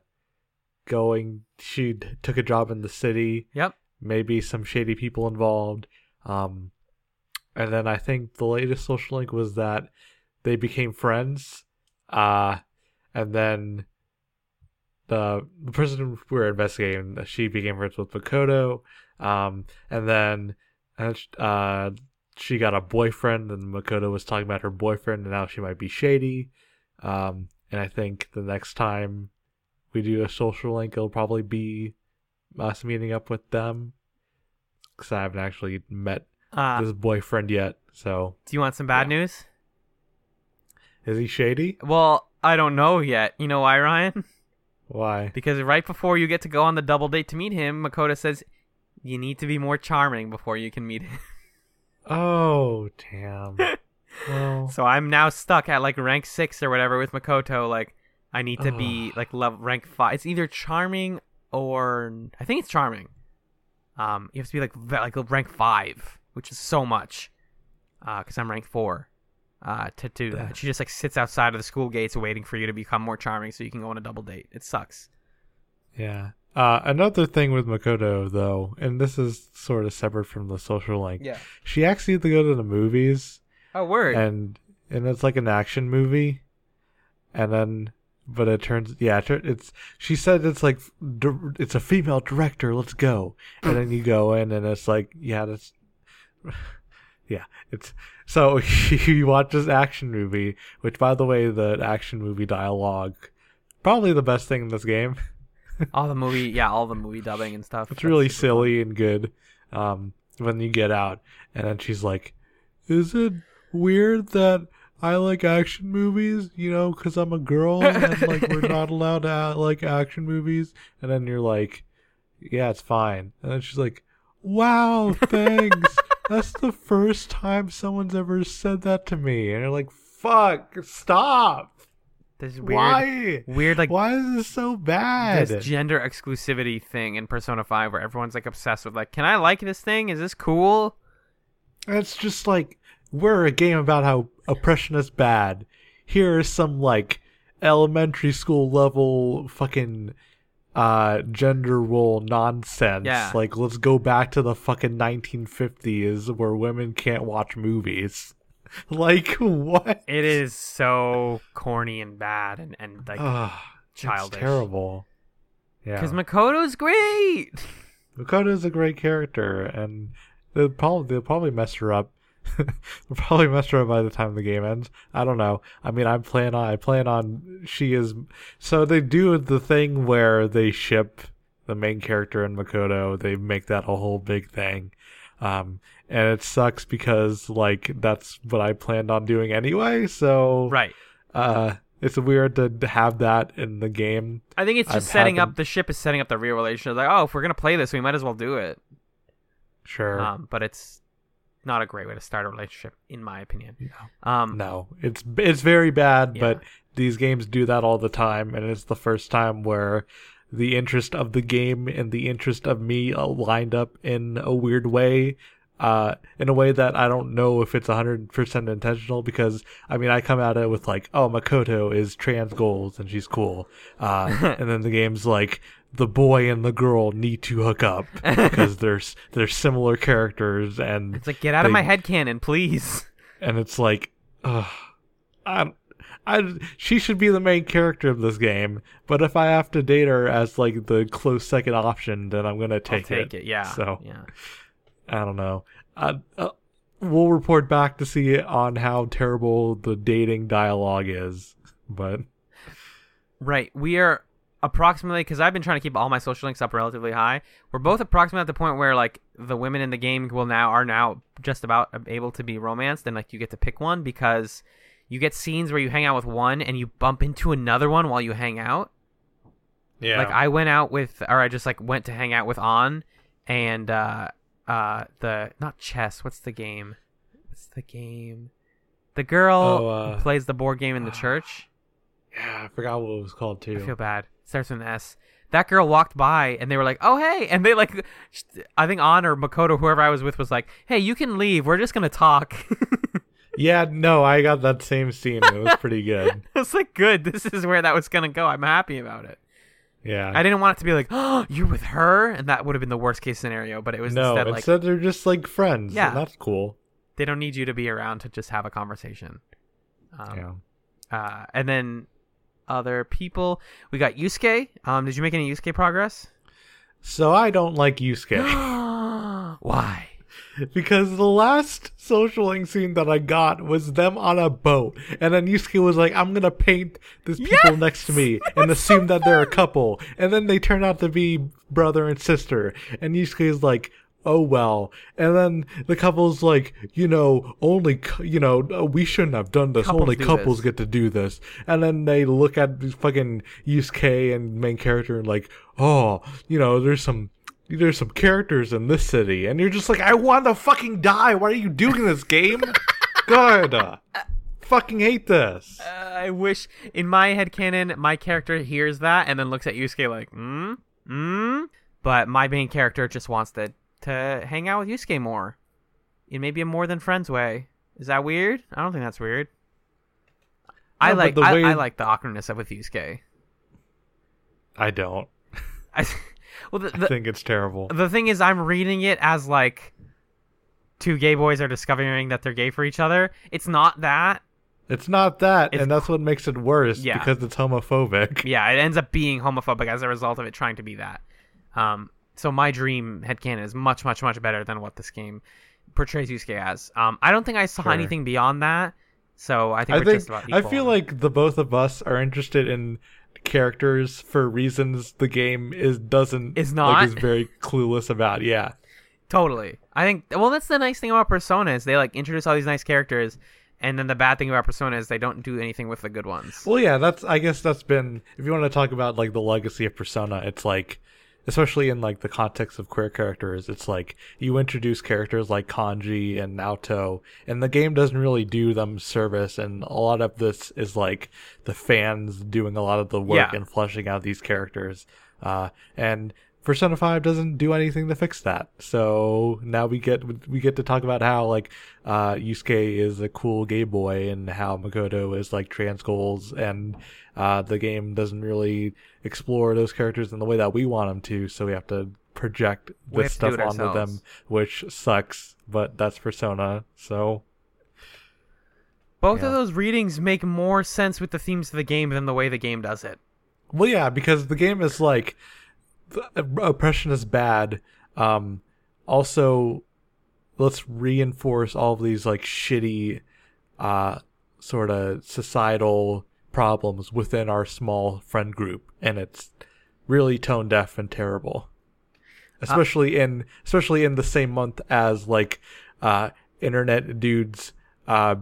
going she d- took a job in the city Yep. maybe some shady people involved um and then i think the latest social link was that they became friends uh and then the, the person we were investigating she became friends with Makoto um and then uh she got a boyfriend and Makoto was talking about her boyfriend and now she might be shady um and i think the next time we do a social link it'll probably be us meeting up with them because i haven't actually met Uh, this boyfriend yet so do you want some bad yeah. news? is he shady Well, I don't know yet. You know why, Ryan? [laughs] why Because right before you get to go on the double date to meet him, Makoto says you need to be more charming before you can meet him. [laughs] oh damn [laughs] well so I'm now stuck at like rank six or whatever with Makoto. Like I need to be like level rank five. It's either charming or I think it's charming. Um, you have to be like like rank five, which is so much. Uh, because I'm rank four. Uh, to do that. She just like sits outside of the school gates waiting for you to become more charming so you can go on a double date. It sucks. Yeah. Uh, another thing with Makoto though, and this is sort of separate from the social link. Yeah. She actually had to go to the movies, Oh, word. and and it's like an action movie, and then but it turns yeah it it's she said it's like it's a female director. Let's go, and then you go in and it's like yeah that's yeah it's so [laughs] you watch this action movie, which by the way the action movie dialogue probably the best thing in this game. [laughs] all the movie, yeah, all the movie dubbing and stuff. It's really super cool. silly and good. Um, when you get out, and then she's like, "Is it weird that I like action movies? You know, because I'm a girl and like we're not [laughs] allowed to like action movies." And then you're like, "Yeah, it's fine." And then she's like, "Wow, thanks. That's the first time someone's ever said that to me." And you're like, "Fuck, stop! This weird, Why? weird like Why is this so bad?" this gender exclusivity thing in Persona 5 where everyone's like obsessed with like, can I like this thing? Is this cool? It's just like we're a game about how oppression is bad. Here is some like elementary school level fucking uh gender role nonsense. Yeah. Like let's go back to the fucking 1950s where women can't watch movies. [laughs] like what? It is so corny and bad and, and like Ugh, childish. terrible. Yeah. because Makoto's great. [laughs] Makoto's a great character, and they'll probably they'll probably mess her up. [laughs] they'll probably mess her up by the time the game ends. I don't know. I mean, I'm plan on I plan on she is. So they do the thing where they ship the main character and Makoto. They make that a whole big thing, um, and it sucks because like that's what I planned on doing anyway. So Right. uh, it's weird to have that in the game. I think it's just I've setting up haven't- the ship is setting up the real relationship. Like, oh, if we're gonna play this, we might as well do it. Sure. Um, but it's not a great way to start a relationship, in my opinion. Um, No, it's it's very bad, Yeah. but these games do that all the time, and it's the first time where the interest of the game and the interest of me uh, lined up in a weird way, uh, in a way that I don't know if it's hundred percent intentional. Because I mean, I come at it with like, oh, Makoto is trans goals and she's cool, uh, [laughs] and then the game's like. The boy and the girl need to hook up [laughs] because there's they're similar characters and it's like get out of my head canon, please. [laughs] and it's like, ugh, I, I, she should be the main character of this game. But if I have to date her as like the close second option, then I'm gonna take, take it. Yeah. So yeah. I don't know. I, uh, we'll report back to see on how terrible the dating dialogue is. But Right. We are approximately because I've been trying to keep all my social links up relatively high. We're both approximately at the point where like the women in the game will now are now just about able to be romanced and like you get to pick one because you get scenes where you hang out with one and you bump into another one while you hang out. yeah, Like I went out with or I just like went to hang out with Ann and uh uh the not chess, what's the game? What's the game? The girl Oh, uh, who plays the board game in the church. yeah, I forgot what it was called too. I feel bad. Starts with an S. That girl walked by and they were like, "Oh hey," and they like, I think Ann or Makoto, whoever I was with, was like, "Hey, you can leave. We're just gonna talk." [laughs] yeah, no, I got that same scene. It was pretty good. [laughs] I was like, "Good. This is where that was gonna go. I'm happy about it." Yeah, I didn't want it to be like, "Oh, you're with her," and that would have been the worst case scenario. But it was no, instead like instead they're just like friends. Yeah. that's cool. they don't need you to be around to just have a conversation. Um, yeah. uh, and then other people, we got Yusuke. Um, did you make any Yusuke progress? So I don't like Yusuke. [gasps] Why? Because the last socialing scene that I got was them on a boat, and then Yusuke was like, "I'm gonna paint these people Yes! next to me [laughs] and assume that they're a couple," and then they turn out to be brother and sister, and Yusuke is like. Oh well, and then the couple's like, you know, only you know, uh, we shouldn't have done this. Couples only couples this. get to do this, and then they look at fucking Yusuke and main character and like, oh, you know, there's some there's some characters in this city, and you're just like, I want to fucking die. Why are you doing this game? [laughs] God, fucking hate this. Uh, I wish in my head canon my character hears that and then looks at Yusuke like, mm, mm. But my main character just wants to to hang out with Yusuke more, in maybe a more than friends way, Is that weird? I don't think that's weird. I No, but like the I, way- I like the awkwardness of with Yusuke. I don't. I, [laughs] well, the, I think it's terrible. the thing is, I'm reading it as like two gay boys are discovering that they're gay for each other. It's not that. It's not that, It's- and that's what makes it worse Yeah. because it's homophobic. [laughs] Yeah, it ends up being homophobic as a result of it trying to be that. Um, so my dream headcanon is much, much, much better than what this game portrays Yusuke as. Um, I don't think I saw Sure. anything beyond that. So I think I we're think just about I feel like the both of us are interested in characters for reasons the game is doesn't Is not like, is very clueless about. Yeah, Totally. I think well that's the nice thing about Persona is they like introduce all these nice characters and then the bad thing about Persona is they don't do anything with the good ones. Well, yeah, that's I guess that's been if you want to talk about like the legacy of Persona, it's like especially in like the context of queer characters, it's like you introduce characters like Kanji and Naoto, and the game doesn't really do them service, and a lot of this is like the fans doing a lot of the work Yeah. and fleshing out these characters, uh, and. Persona 5 doesn't do anything to fix that. So now we get we get to talk about how like uh Yusuke is a cool gay boy and how Makoto is like trans goals and uh the game doesn't really explore those characters in the way that we want them to, so we have to project this to stuff onto ourselves. them, which sucks, but that's Persona. So Both Yeah. of those readings make more sense with the themes of the game than the way the game does it. Well, yeah, because the game is like the oppression is bad. Um, also, let's reinforce all of these like shitty, uh, sort of societal problems within our small friend group, and it's really tone deaf and terrible. Especially in especially in the same month as like uh, internet dudes uh,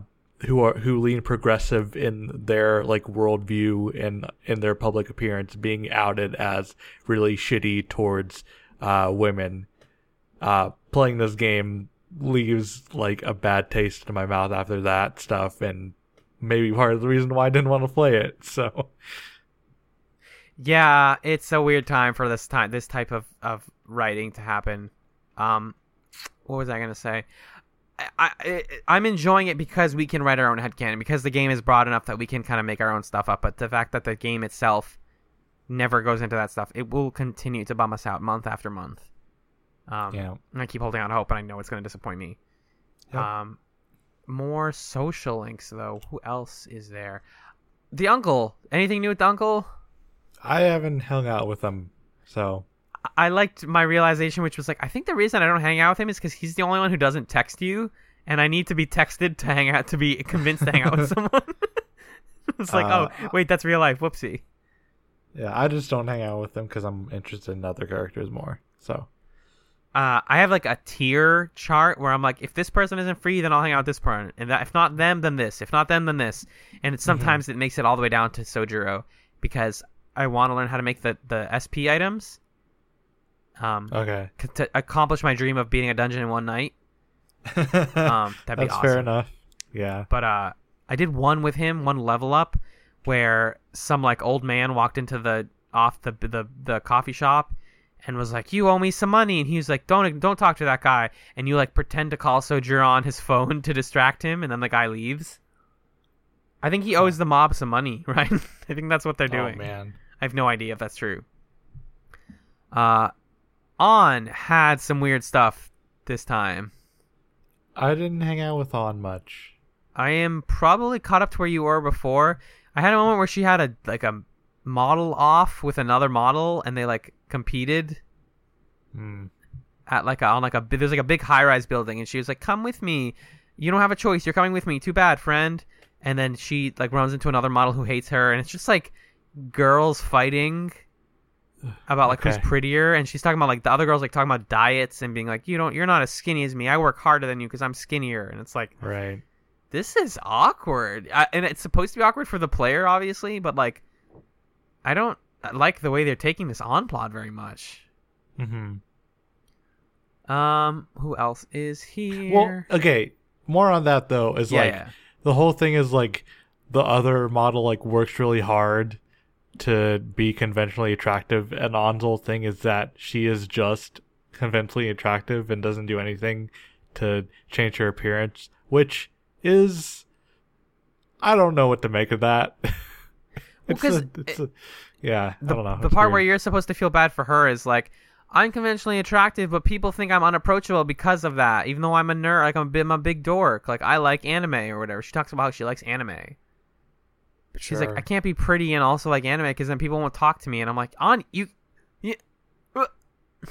who are who lean progressive in their like worldview and in their public appearance being outed as really shitty towards uh, women. Uh, playing this game leaves like a bad taste in my mouth after that stuff, and maybe part of the reason why I didn't want to play it. [laughs] So Yeah, it's a weird time for this time this type of, of writing to happen. Um, what was I gonna say? I, I I'm enjoying it because we can write our own headcanon because the game is broad enough that we can kind of make our own stuff up. But the fact that the game itself never goes into that stuff, it will continue to bum us out month after month. Um, Yeah. and I keep holding out hope, and I know it's going to disappoint me. Yep. Um, more social links though. Who else is there? The uncle. Anything new with the uncle? I haven't hung out with them, so I liked my realization, which was like, I think the reason I don't hang out with him is because he's the only one who doesn't text you, and I need to be texted to hang out to be convinced to hang out with [laughs] someone. [laughs] it's like, Uh, oh, wait, that's real life. Whoopsie. yeah, I just don't hang out with them because I'm interested in other characters more. So Uh, I have like a tier chart where I'm like, if this person isn't free, then I'll hang out with this person, and that, if not them, then this. If not them, then this. And it's sometimes it makes it all the way down to Sojiro because I want to learn how to make the the SP items. Um, okay, to accomplish my dream of beating a dungeon in one night. [laughs] Um, that'd be that's fair enough. Yeah. But uh, I did one with him, one level up, where some like old man walked into the off the the the coffee shop and was like, "You owe me some money," and he was like, "Don't don't talk to that guy," and you like pretend to call Sojiro on his [laughs] phone to distract him, and then the guy leaves. I think he owes the mob some money, [laughs] right? I think that's what they're doing. Oh man. I have no idea if that's true. Uh, Ann had some weird stuff this time. I didn't hang out with Ann much. I am probably caught up to where you were before. I had a moment where she had a like a model off with another model, and they like competed Hmm. at like a, on like a there's like a big high rise building, and she was like, "Come with me. You don't have a choice. You're coming with me. Too bad, friend." And then she like runs into another model who hates her, and it's just like girls fighting about like who's prettier, and she's talking about like the other girls like talking about diets and being like, "You don't, you're not as skinny as me. I work harder than you because I'm skinnier." And it's like, Right. this is awkward I, and it's supposed to be awkward for the player obviously but like i don't like the way they're taking this on plot very much mm-hmm um who else is here Well, okay. More on that though is yeah, like yeah. the whole thing is like the other model like works really hard to be conventionally attractive, and Ann's whole thing is that she is just conventionally attractive and doesn't do anything to change her appearance, which is I don't know what to make of that. it's 'cause a, it's a, yeah, the, I don't know. the It's part where you're supposed to feel bad for her is like I'm conventionally attractive, but people think I'm unapproachable because of that. Even though I'm a nerd, like I'm a, bit, I'm a big dork. Like I like anime or whatever. She talks about how she likes anime. But she's like, I can't be pretty and also like anime because then people won't talk to me. And I'm like, on you, you uh." [laughs]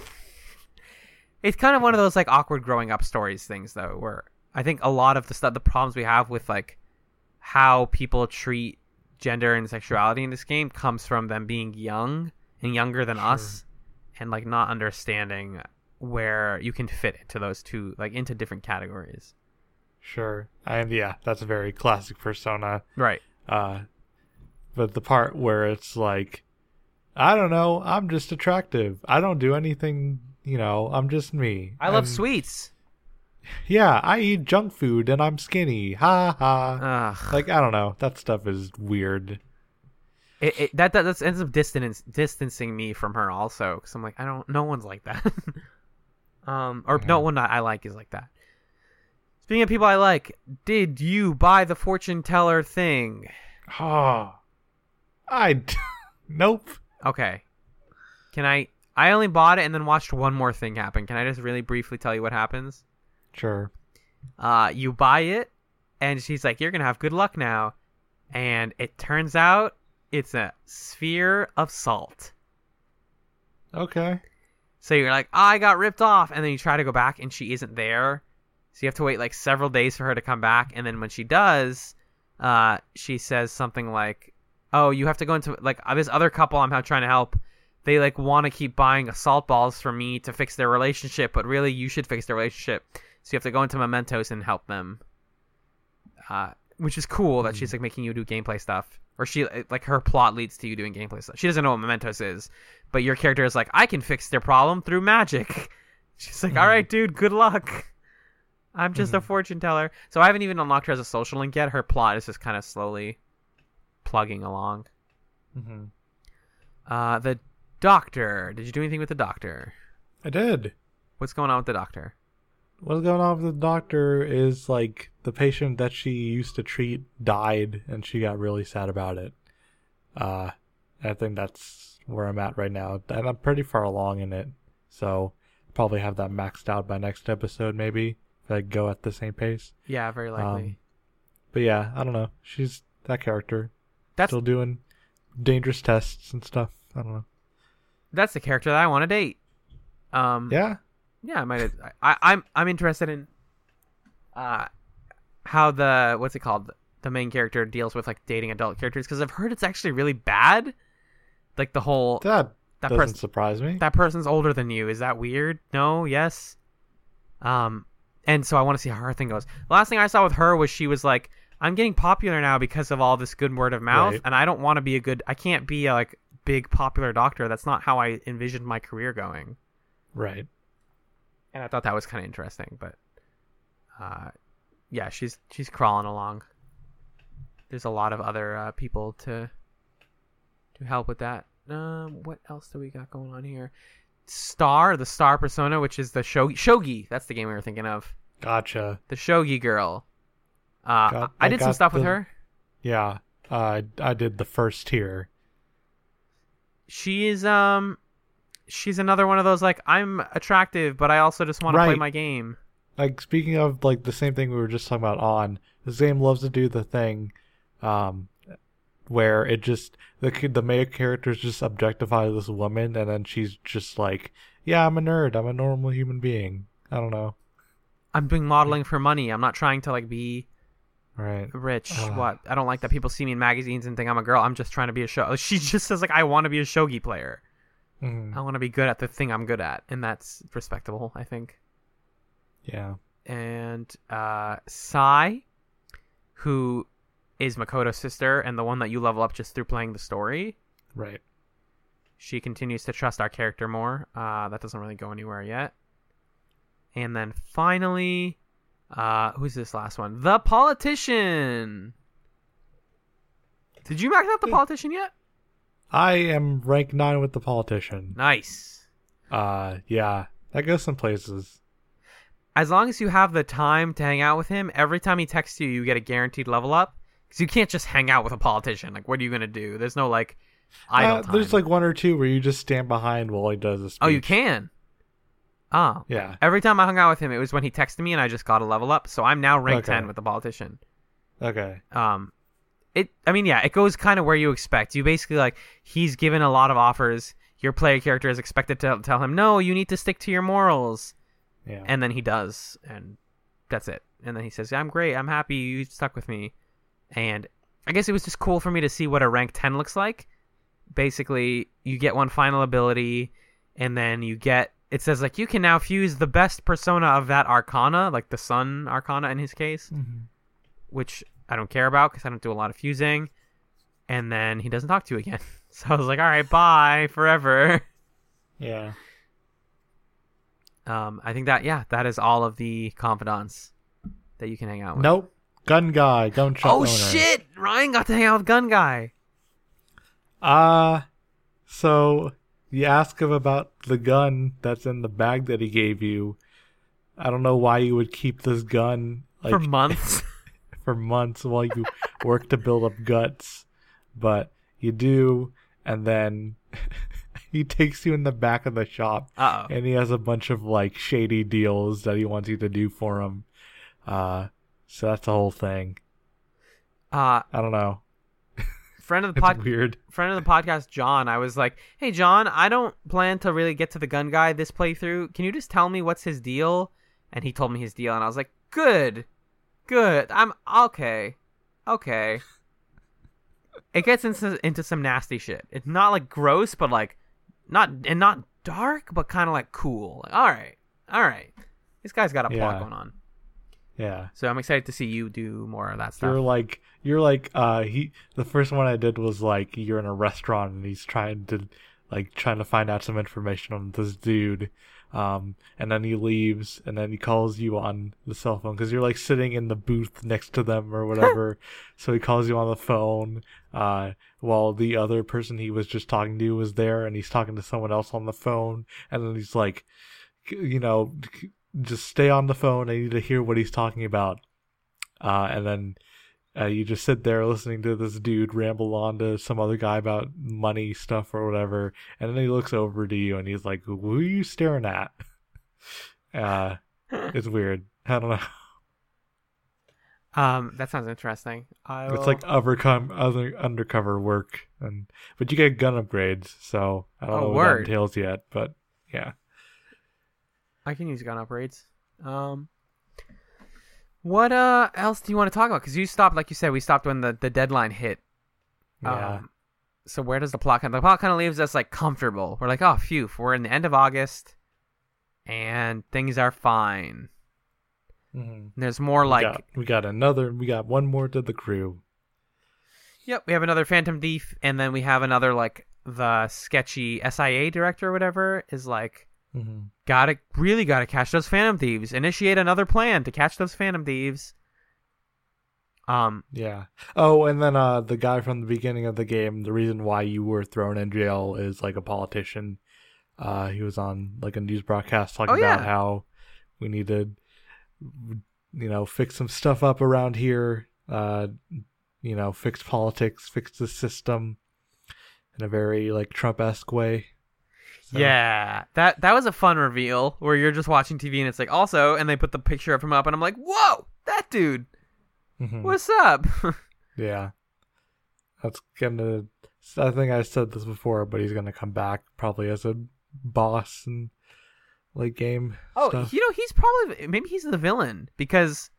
it's kind of one of those like awkward growing up stories things though, where I think a lot of the stuff, the problems we have with like how people treat gender and sexuality in this game comes from them being young and younger than us and like not understanding where you can fit into those two like into different categories Sure. And yeah, that's a very classic persona. right Uh but the part where it's like I don't know, I'm just attractive. I don't do anything, you know, I'm just me. i love And, sweets Yeah, I eat junk food and I'm skinny. Ha ha. Ugh. like I don't know, that stuff is weird. it, it, that, that that ends up distance, distancing me from her also because i'm like i don't no one's like that [laughs] um or no one that i like is like that speaking of people i like did you buy the fortune teller thing Oh. I [laughs] nope. Okay. Can I? I only bought it and then watched one more thing happen. Can I just really briefly tell you what happens? Sure. Uh, you buy it, and she's like, "You're gonna have good luck now," and it turns out it's a sphere of salt. Okay. So you're like, I got ripped off, and then you try to go back, and she isn't there. So you have to wait like several days for her to come back, and then when she does, uh, she says something like, "Oh, you have to go into like uh, this other couple I'm trying to help. They like want to keep buying assault balls from me to fix their relationship, but really you should fix their relationship. So you have to go into Mementos and help them." Uh, which is cool that she's like making you do gameplay stuff, or she like her plot leads to you doing gameplay stuff. She doesn't know what Mementos is, but your character is like, I can fix their problem through magic. [laughs] She's like, all right, dude, good luck. I'm just a fortune teller. So I haven't even unlocked her as a social link yet. Her plot is just kind of slowly plugging along. hmm Uh, the doctor. Did you do anything with the doctor? I did. What's going on with the doctor? What's going on with the doctor is like the patient that she used to treat died and she got really sad about it. Uh I think that's where I'm at right now. And I'm pretty far along in it. So probably have that maxed out by next episode maybe. If I go at the same pace. Yeah, very likely. Um, But yeah, I don't know. She's that character. That's Still doing dangerous tests and stuff. I don't know. that's the character that I want to date. Um, Yeah. yeah, I might. I, I'm I'm interested in uh how the what's it called the main character deals with like dating adult characters because I've heard it's actually really bad. Like the whole That, that doesn't person surprise me. that person's older than you. Is that weird? No. Yes. Um, and so I want to see how her thing goes. The last thing I saw with her was she was like, "I'm getting popular now because of all this good word of mouth, Right. and I don't want to be a good. I can't be a like big popular doctor. That's not how I envisioned my career going." right. and I thought that was kind of interesting. But, uh, yeah, she's she's crawling along. There's a lot of other uh, people to to help with that. Um, what else do we got going on here? Star, the Star Persona, which is the shogi. Shogi, that's the game we were thinking of. Gotcha. The Shogi girl. Uh, Got- I I did some stuff with her. Yeah. Uh, I did the first tier. She is um, she's another one of those like I'm attractive, but I also just want to play my game. like speaking of like the same thing we were just talking about on this game loves to do the thing um where it just the the main characters just objectify this woman and then she's just like yeah i'm a nerd i'm a normal human being i don't know I'm doing modeling for money. I'm not trying to like be right rich. Ugh. What? I don't like that people see me in magazines and think I'm a girl. I'm just trying to be a show. [laughs] She just says like I want to be a shogi player. Mhm. I want to be good at the thing I'm good at, and that's respectable, I think. yeah And uh Sae, who is Makoto's sister and the one that you level up just through playing the story, right she continues to trust our character more. Uh, that doesn't really go anywhere yet. And then finally, uh, who's this last one? The politician. Did you max out the politician yet? i am rank 9 with the politician Nice. uh yeah that goes some places as long as you have the time to hang out with him, every time he texts you, you get a guaranteed level up. Because you can't just hang out with a politician. Like, what are you gonna do? There's no like idle Uh, time. there's like one or two where you just stand behind while he does speech. oh, you can. Oh, Yeah. Every time I hung out with him, it was when he texted me, and I just got a level up. So I'm now rank Okay. ten with the politician. Okay. um it i mean yeah it goes kind of where you expect you basically like he's given a lot of offers your player character is expected to tell him no you need to stick to your morals Yeah. and then he does and that's it and then he says i'm great i'm happy you stuck with me and i guess it was just cool for me to see what a rank 10 looks like basically you get one final ability and then you get it says like you can now fuse the best persona of that arcana like the sun arcana in his case which I don't care about because I don't do a lot of fusing. And then he doesn't talk to you again. [laughs] So I was like, all right, bye forever. yeah. [laughs] Um, I think that yeah, that is all of the confidants that you can hang out with. Nope. Gun guy. Gun shop Oh owner. shit! Ryan got to hang out with Gun Guy. Uh so you ask him about the gun that's in the bag that he gave you. I don't know why you would keep this gun like for months. [laughs] [laughs] for months while you work to build up guts, but you do, and then [laughs] he takes you in the back of the shop, Uh oh. and he has a bunch of like shady deals that he wants you to do for him. Uh, so that's the whole thing. Uh, I don't know. Friend of the pod, weird. friend of the podcast, John. I was like, hey John, I don't plan to really get to the Gun Guy this playthrough. Can you just tell me what's his deal? And he told me his deal, and I was like, good, good. I'm okay, okay. it gets into into some nasty shit. It's not like gross, but like not and not dark, but kind of like cool. Like, all right, all right. This guy's got a plot Yeah. going on. Yeah. So I'm excited to see you do more of that stuff. You're like you're like uh he the first one I did was like you're in a restaurant and he's trying to like trying to find out some information on this dude um and then he leaves and then he calls you on the cell phone cuz you're like sitting in the booth next to them or whatever [laughs] so he calls you on the phone uh while the other person he was just talking to was there and he's talking to someone else on the phone and then he's like you know just stay on the phone I need to hear what he's talking about uh, and then uh, you just sit there listening to this dude ramble on to some other guy about money stuff or whatever, and then he looks over to you and he's like, "Who are you staring at?" [laughs] Uh, it's weird. I don't know. um, that sounds interesting. I It's will- like overcome other undercover work, and but you get gun upgrades, so I don't Oh, know what word. that entails yet. But yeah, I can use gun upgrades. Um, what uh else do you want to talk about? Because you stopped, like you said, we stopped when the, the deadline hit. yeah, Um, so where does the plot kind of, the plot kind of leaves us like comfortable? We're like, oh, phew, we're in the end of August, and things are fine. Mhm. There's more we like, got, we got another. We got one more to the crew. yep, we have another Phantom Thief, and then we have another like the sketchy SIA director or whatever is like, hmm gotta really gotta catch those Phantom Thieves. Initiate another plan to catch those Phantom Thieves. Um, Yeah. Oh, and then uh the guy from the beginning of the game, the reason why you were thrown in jail is like a politician. Uh he was on like a news broadcast talking Oh, yeah. about how we need to you know, fix some stuff up around here, uh you know, fix politics, fix the system in a very like Trump-esque way. So, Yeah, that that was a fun reveal where you're just watching TV and it's like also, and they put the picture of him up, and I'm like, whoa, that dude, mhm. what's up? [laughs] Yeah. That's gonna. I think I said this before, but he's gonna come back probably as a boss and late game oh, stuff. you know, he's probably maybe he's the villain because,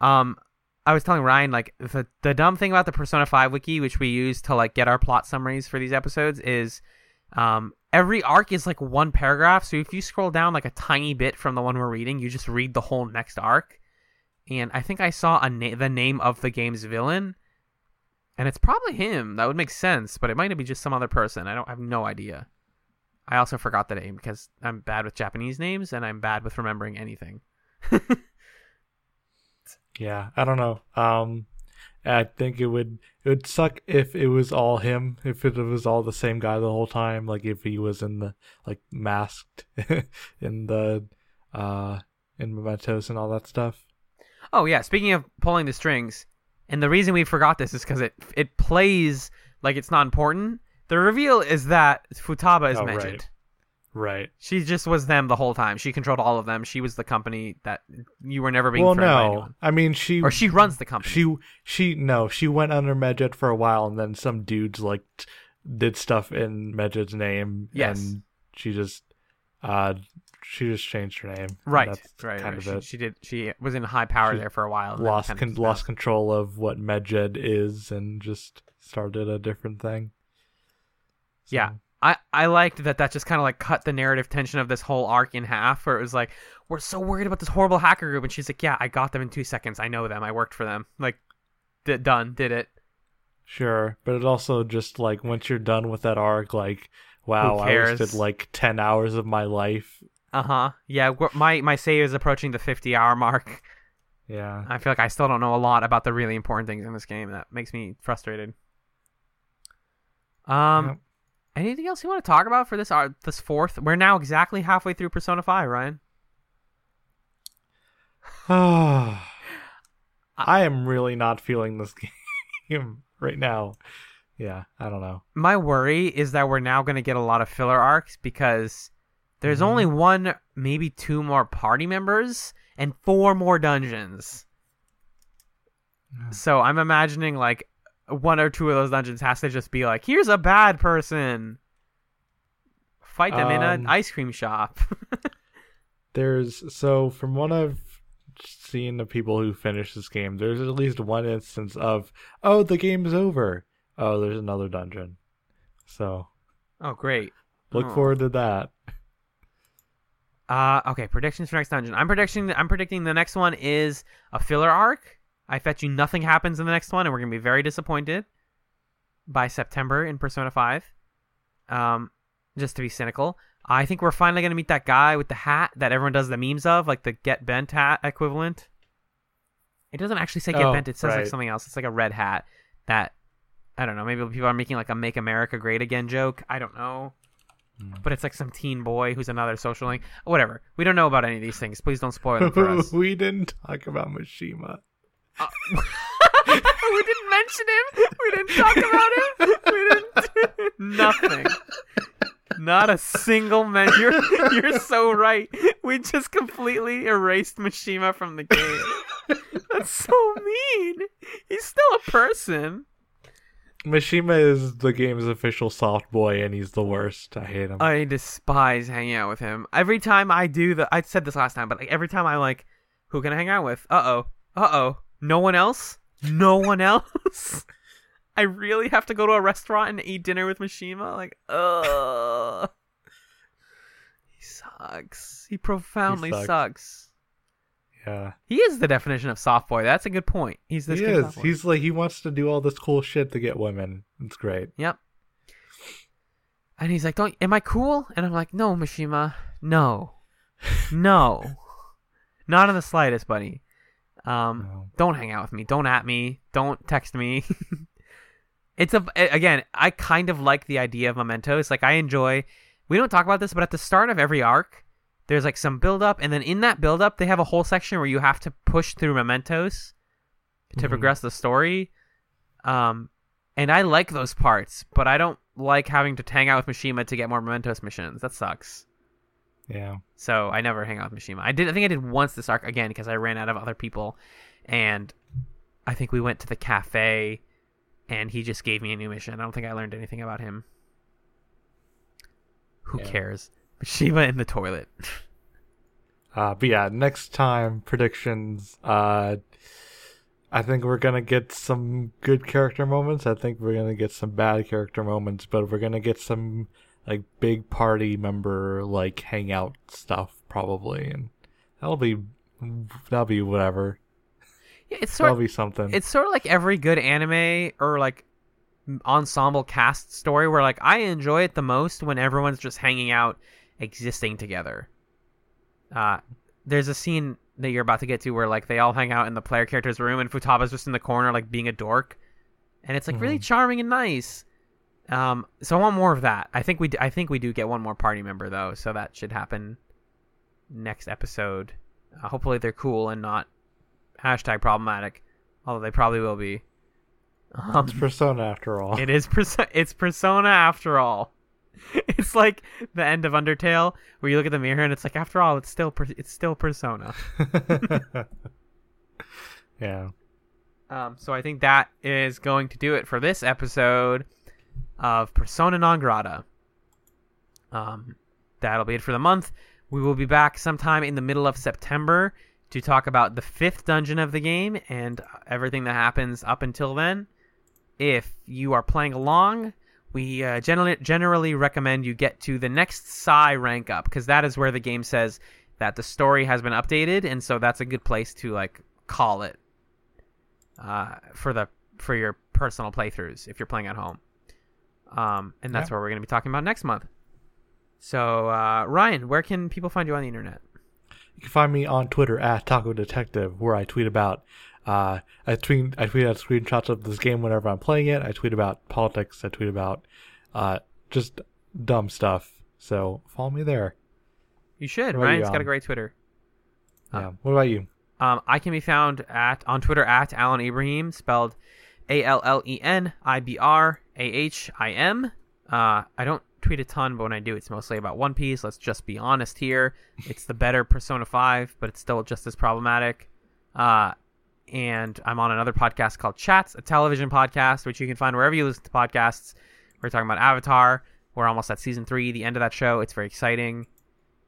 um, I was telling Ryan like the the dumb thing about the Persona Five wiki, which we use to like get our plot summaries for these episodes, is, um, every arc is like one paragraph. So if you scroll down like a tiny bit from the one we're reading, you just read the whole next arc. And I think I saw a na- the name of the game's villain, and it's probably him. That would make sense, but it might be just some other person. I don't I have no idea. I also forgot the name because I'm bad with Japanese names and I'm bad with remembering anything. [laughs] Yeah, I don't know. Um, I think it would it would suck if it was all him. If it was all the same guy the whole time. Like if he was in the like masked [laughs] in the uh in Mementos and all that stuff. Oh yeah, speaking of pulling the strings, and the reason we forgot this is because it it plays like it's not important. The reveal is that Futaba is Oh, Medjed. right. Right. She just was them the whole time. She controlled all of them. She was the company that you were never being Well, threatened by no. anyone. I mean, she Or she runs the company. She she no, she went under Medjed for a while, and then some dudes like t- did stuff in Medjed's name. Yes. and she just uh she just changed her name. right, that's right, kind right. of She, it. she did. She was in high power She there for a while. lost con- lost control of what Medjed is, and just started a different thing. So, Yeah. I, I liked that that just kind of like cut the narrative tension of this whole arc in half where it was like we're so worried about this horrible hacker group. And she's like yeah i got them in two seconds. I know them. I worked for them. Like did, done. Did it. Sure, but it also just like once you're done with that arc, like wow, I wasted like ten hours of my life. uh-huh. Yeah my my save is approaching the 50 hour mark. Yeah. i feel like i still don't know a lot about the really important things in this game. That makes me frustrated. Um Yep. Anything else you want to talk about for this art this fourth we're now exactly halfway through persona 5 ryan [sighs] I am really not feeling this [laughs] game right now. Yeah, I don't know. my worry is that we're now going to get a lot of filler arcs because there's Mhm. only one, maybe two more party members and four more dungeons. So I'm imagining like one or two of those dungeons has to just be like, here's a bad person. Fight them in an Um, ice cream shop. [laughs] There's so from what I've seen of people who finish this game, there's at least one instance of oh the game's over. Oh, there's another dungeon. So oh, great. look Oh. forward to that. Uh, okay, predictions for next dungeon. I'm predicting. I'm predicting the next one is a filler arc. I bet you nothing happens in the next one, and we're gonna be very disappointed by September in Persona Five. Um, just to be cynical, I think we're finally gonna meet that guy with the hat that everyone does the memes of, like the Get Bent hat equivalent. It doesn't actually say Get Oh, Bent; it says like something else. It's like a red hat that I don't know. Maybe people are making like a "Make America Great Again" joke. I don't know but it's like some teen boy who's another social link. Whatever. We don't know about any of these things. Please don't spoil them for us. [laughs] we didn't talk about Mishima. Uh, [laughs] we didn't mention him. We didn't talk about him. We didn't [laughs] nothing. Not a single men. You're you're so right. We just completely erased Mishima from the game. That's so mean. He's still a person. Mishima is the game's official soft boy, and he's the worst. I hate him. I despise hanging out with him. Every time I do the, I said this last time, but like every time I'm like, who can I hang out with? Uh oh, uh oh, no one else, no one else. [laughs] I really have to go to a restaurant and eat dinner with Mishima. Like, ugh, he sucks. He profoundly sucks. sucks. yeah, He is the definition of soft boy. That's a good point. He's this he is. He's like he wants to do all this cool shit to get women. It's great. Yep. And he's like, "Don't am I cool?" And I'm like, "No, Mishima. No. No. [laughs] Not in the slightest, buddy. Um No. don't hang out with me. Don't at me. Don't text me." [laughs] it's a again, I kind of like the idea of mementos. Like I enjoy we don't talk about this, but at the start of every arc, there's like some build up and then in that build up they have a whole section where you have to push through mementos to Mhm. progress the story. Um and I like those parts, but I don't like having to hang out with Mishima to get more mementos missions. That sucks. Yeah. So I never hang out with Mishima. I did. I think I did once this arc again because I ran out of other people, and I think we went to the cafe, and he just gave me a new mission. I don't think I learned anything about him. Who Yeah. cares? Mishima in the toilet. [laughs] Uh, but yeah, next time predictions. Uh, I think we're gonna get some good character moments. I think we're gonna get some bad character moments, but we're gonna get some like big party member like hangout stuff probably, and that'll be that'll be whatever. Yeah, it's That'll sort. be something. It's sort of like every good anime or like ensemble cast story where like I enjoy it the most when everyone's just hanging out, existing together. Uh, there's a scene that you're about to get to where like they all hang out in the player character's room and Futaba's just in the corner like being a dork, and it's like really charming and nice. Um, so I want more of that. I think we d- I think we do get one more party member though, so that should happen next episode. Uh, hopefully they're cool and not hashtag problematic, although they probably will be. Um, It's Persona after all. it is perso- it's Persona after all. [laughs] It's like the end of Undertale, where you look at the mirror and it's like, after all, it's still per- it's still Persona. [laughs] [laughs] yeah. Um, so I think that is going to do it for this episode of Persona non grata. Um, that'll be it for the month. We will be back sometime in the middle of September to talk about the fifth dungeon of the game and everything that happens up until then. If you are playing along, we uh, generally generally recommend you get to the next Psy rank up because that is where the game says that the story has been updated, and so that's a good place to like call it uh, for the for your personal playthroughs if you're playing at home. Um, and that's Yeah. what we're going to be talking about next month. So, uh, Ryan, where can people find you on the internet? You can find me on Twitter at Taco Detective, where I tweet about. Uh, I tweet I tweet out screenshots of this game whenever I'm playing it. I tweet about politics. I tweet about uh, just dumb stuff. So follow me there. You should. About you, Ryan's got a great Twitter. Yeah. What about you? Um, I can be found at on Twitter at Allen Ibrahim, spelled A L L E N I B R A H I M. Uh, I don't tweet a ton, but when I do, it's mostly about One Piece. Let's just be honest here. [laughs] It's the better Persona 5, but it's still just as problematic. Uh, and I'm on another podcast called Chats, a television podcast, which you can find wherever you listen to podcasts. We're talking about Avatar. We're almost at season three, the end of that show. It's very exciting.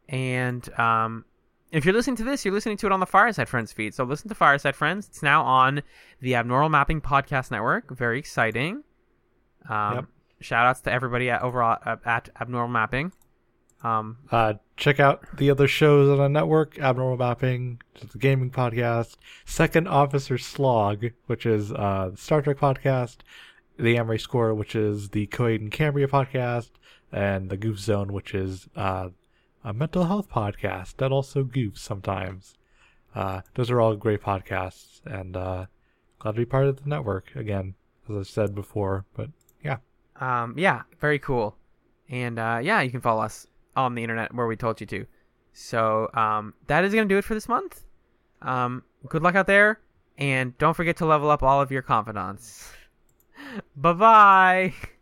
And um, if you're listening to this, you're listening to it on the Fireside Friends feed. So listen to Fireside Friends. It's now on the Abnormal Mapping Podcast Network. Very exciting. Um, Yep. Shout outs to everybody at overall uh, at Abnormal Mapping. Um, Uh, check out the other shows on the network: Abnormal Mapping, the gaming podcast; Second Officer Slog, which is uh, the Star Trek podcast; the Amory Score, which is the Coed and Cambria podcast; and the Goof Zone, which is uh, a mental health podcast that also goofs sometimes. Uh, those are all great podcasts, and uh, glad to be part of the network again, as I said before. But yeah, um, yeah, very cool. And uh, yeah, you can follow us on the internet where we told you to. So um, that is going to do it for this month. Um, good luck out there, and don't forget to level up all of your confidants. [laughs] bye bye. [laughs]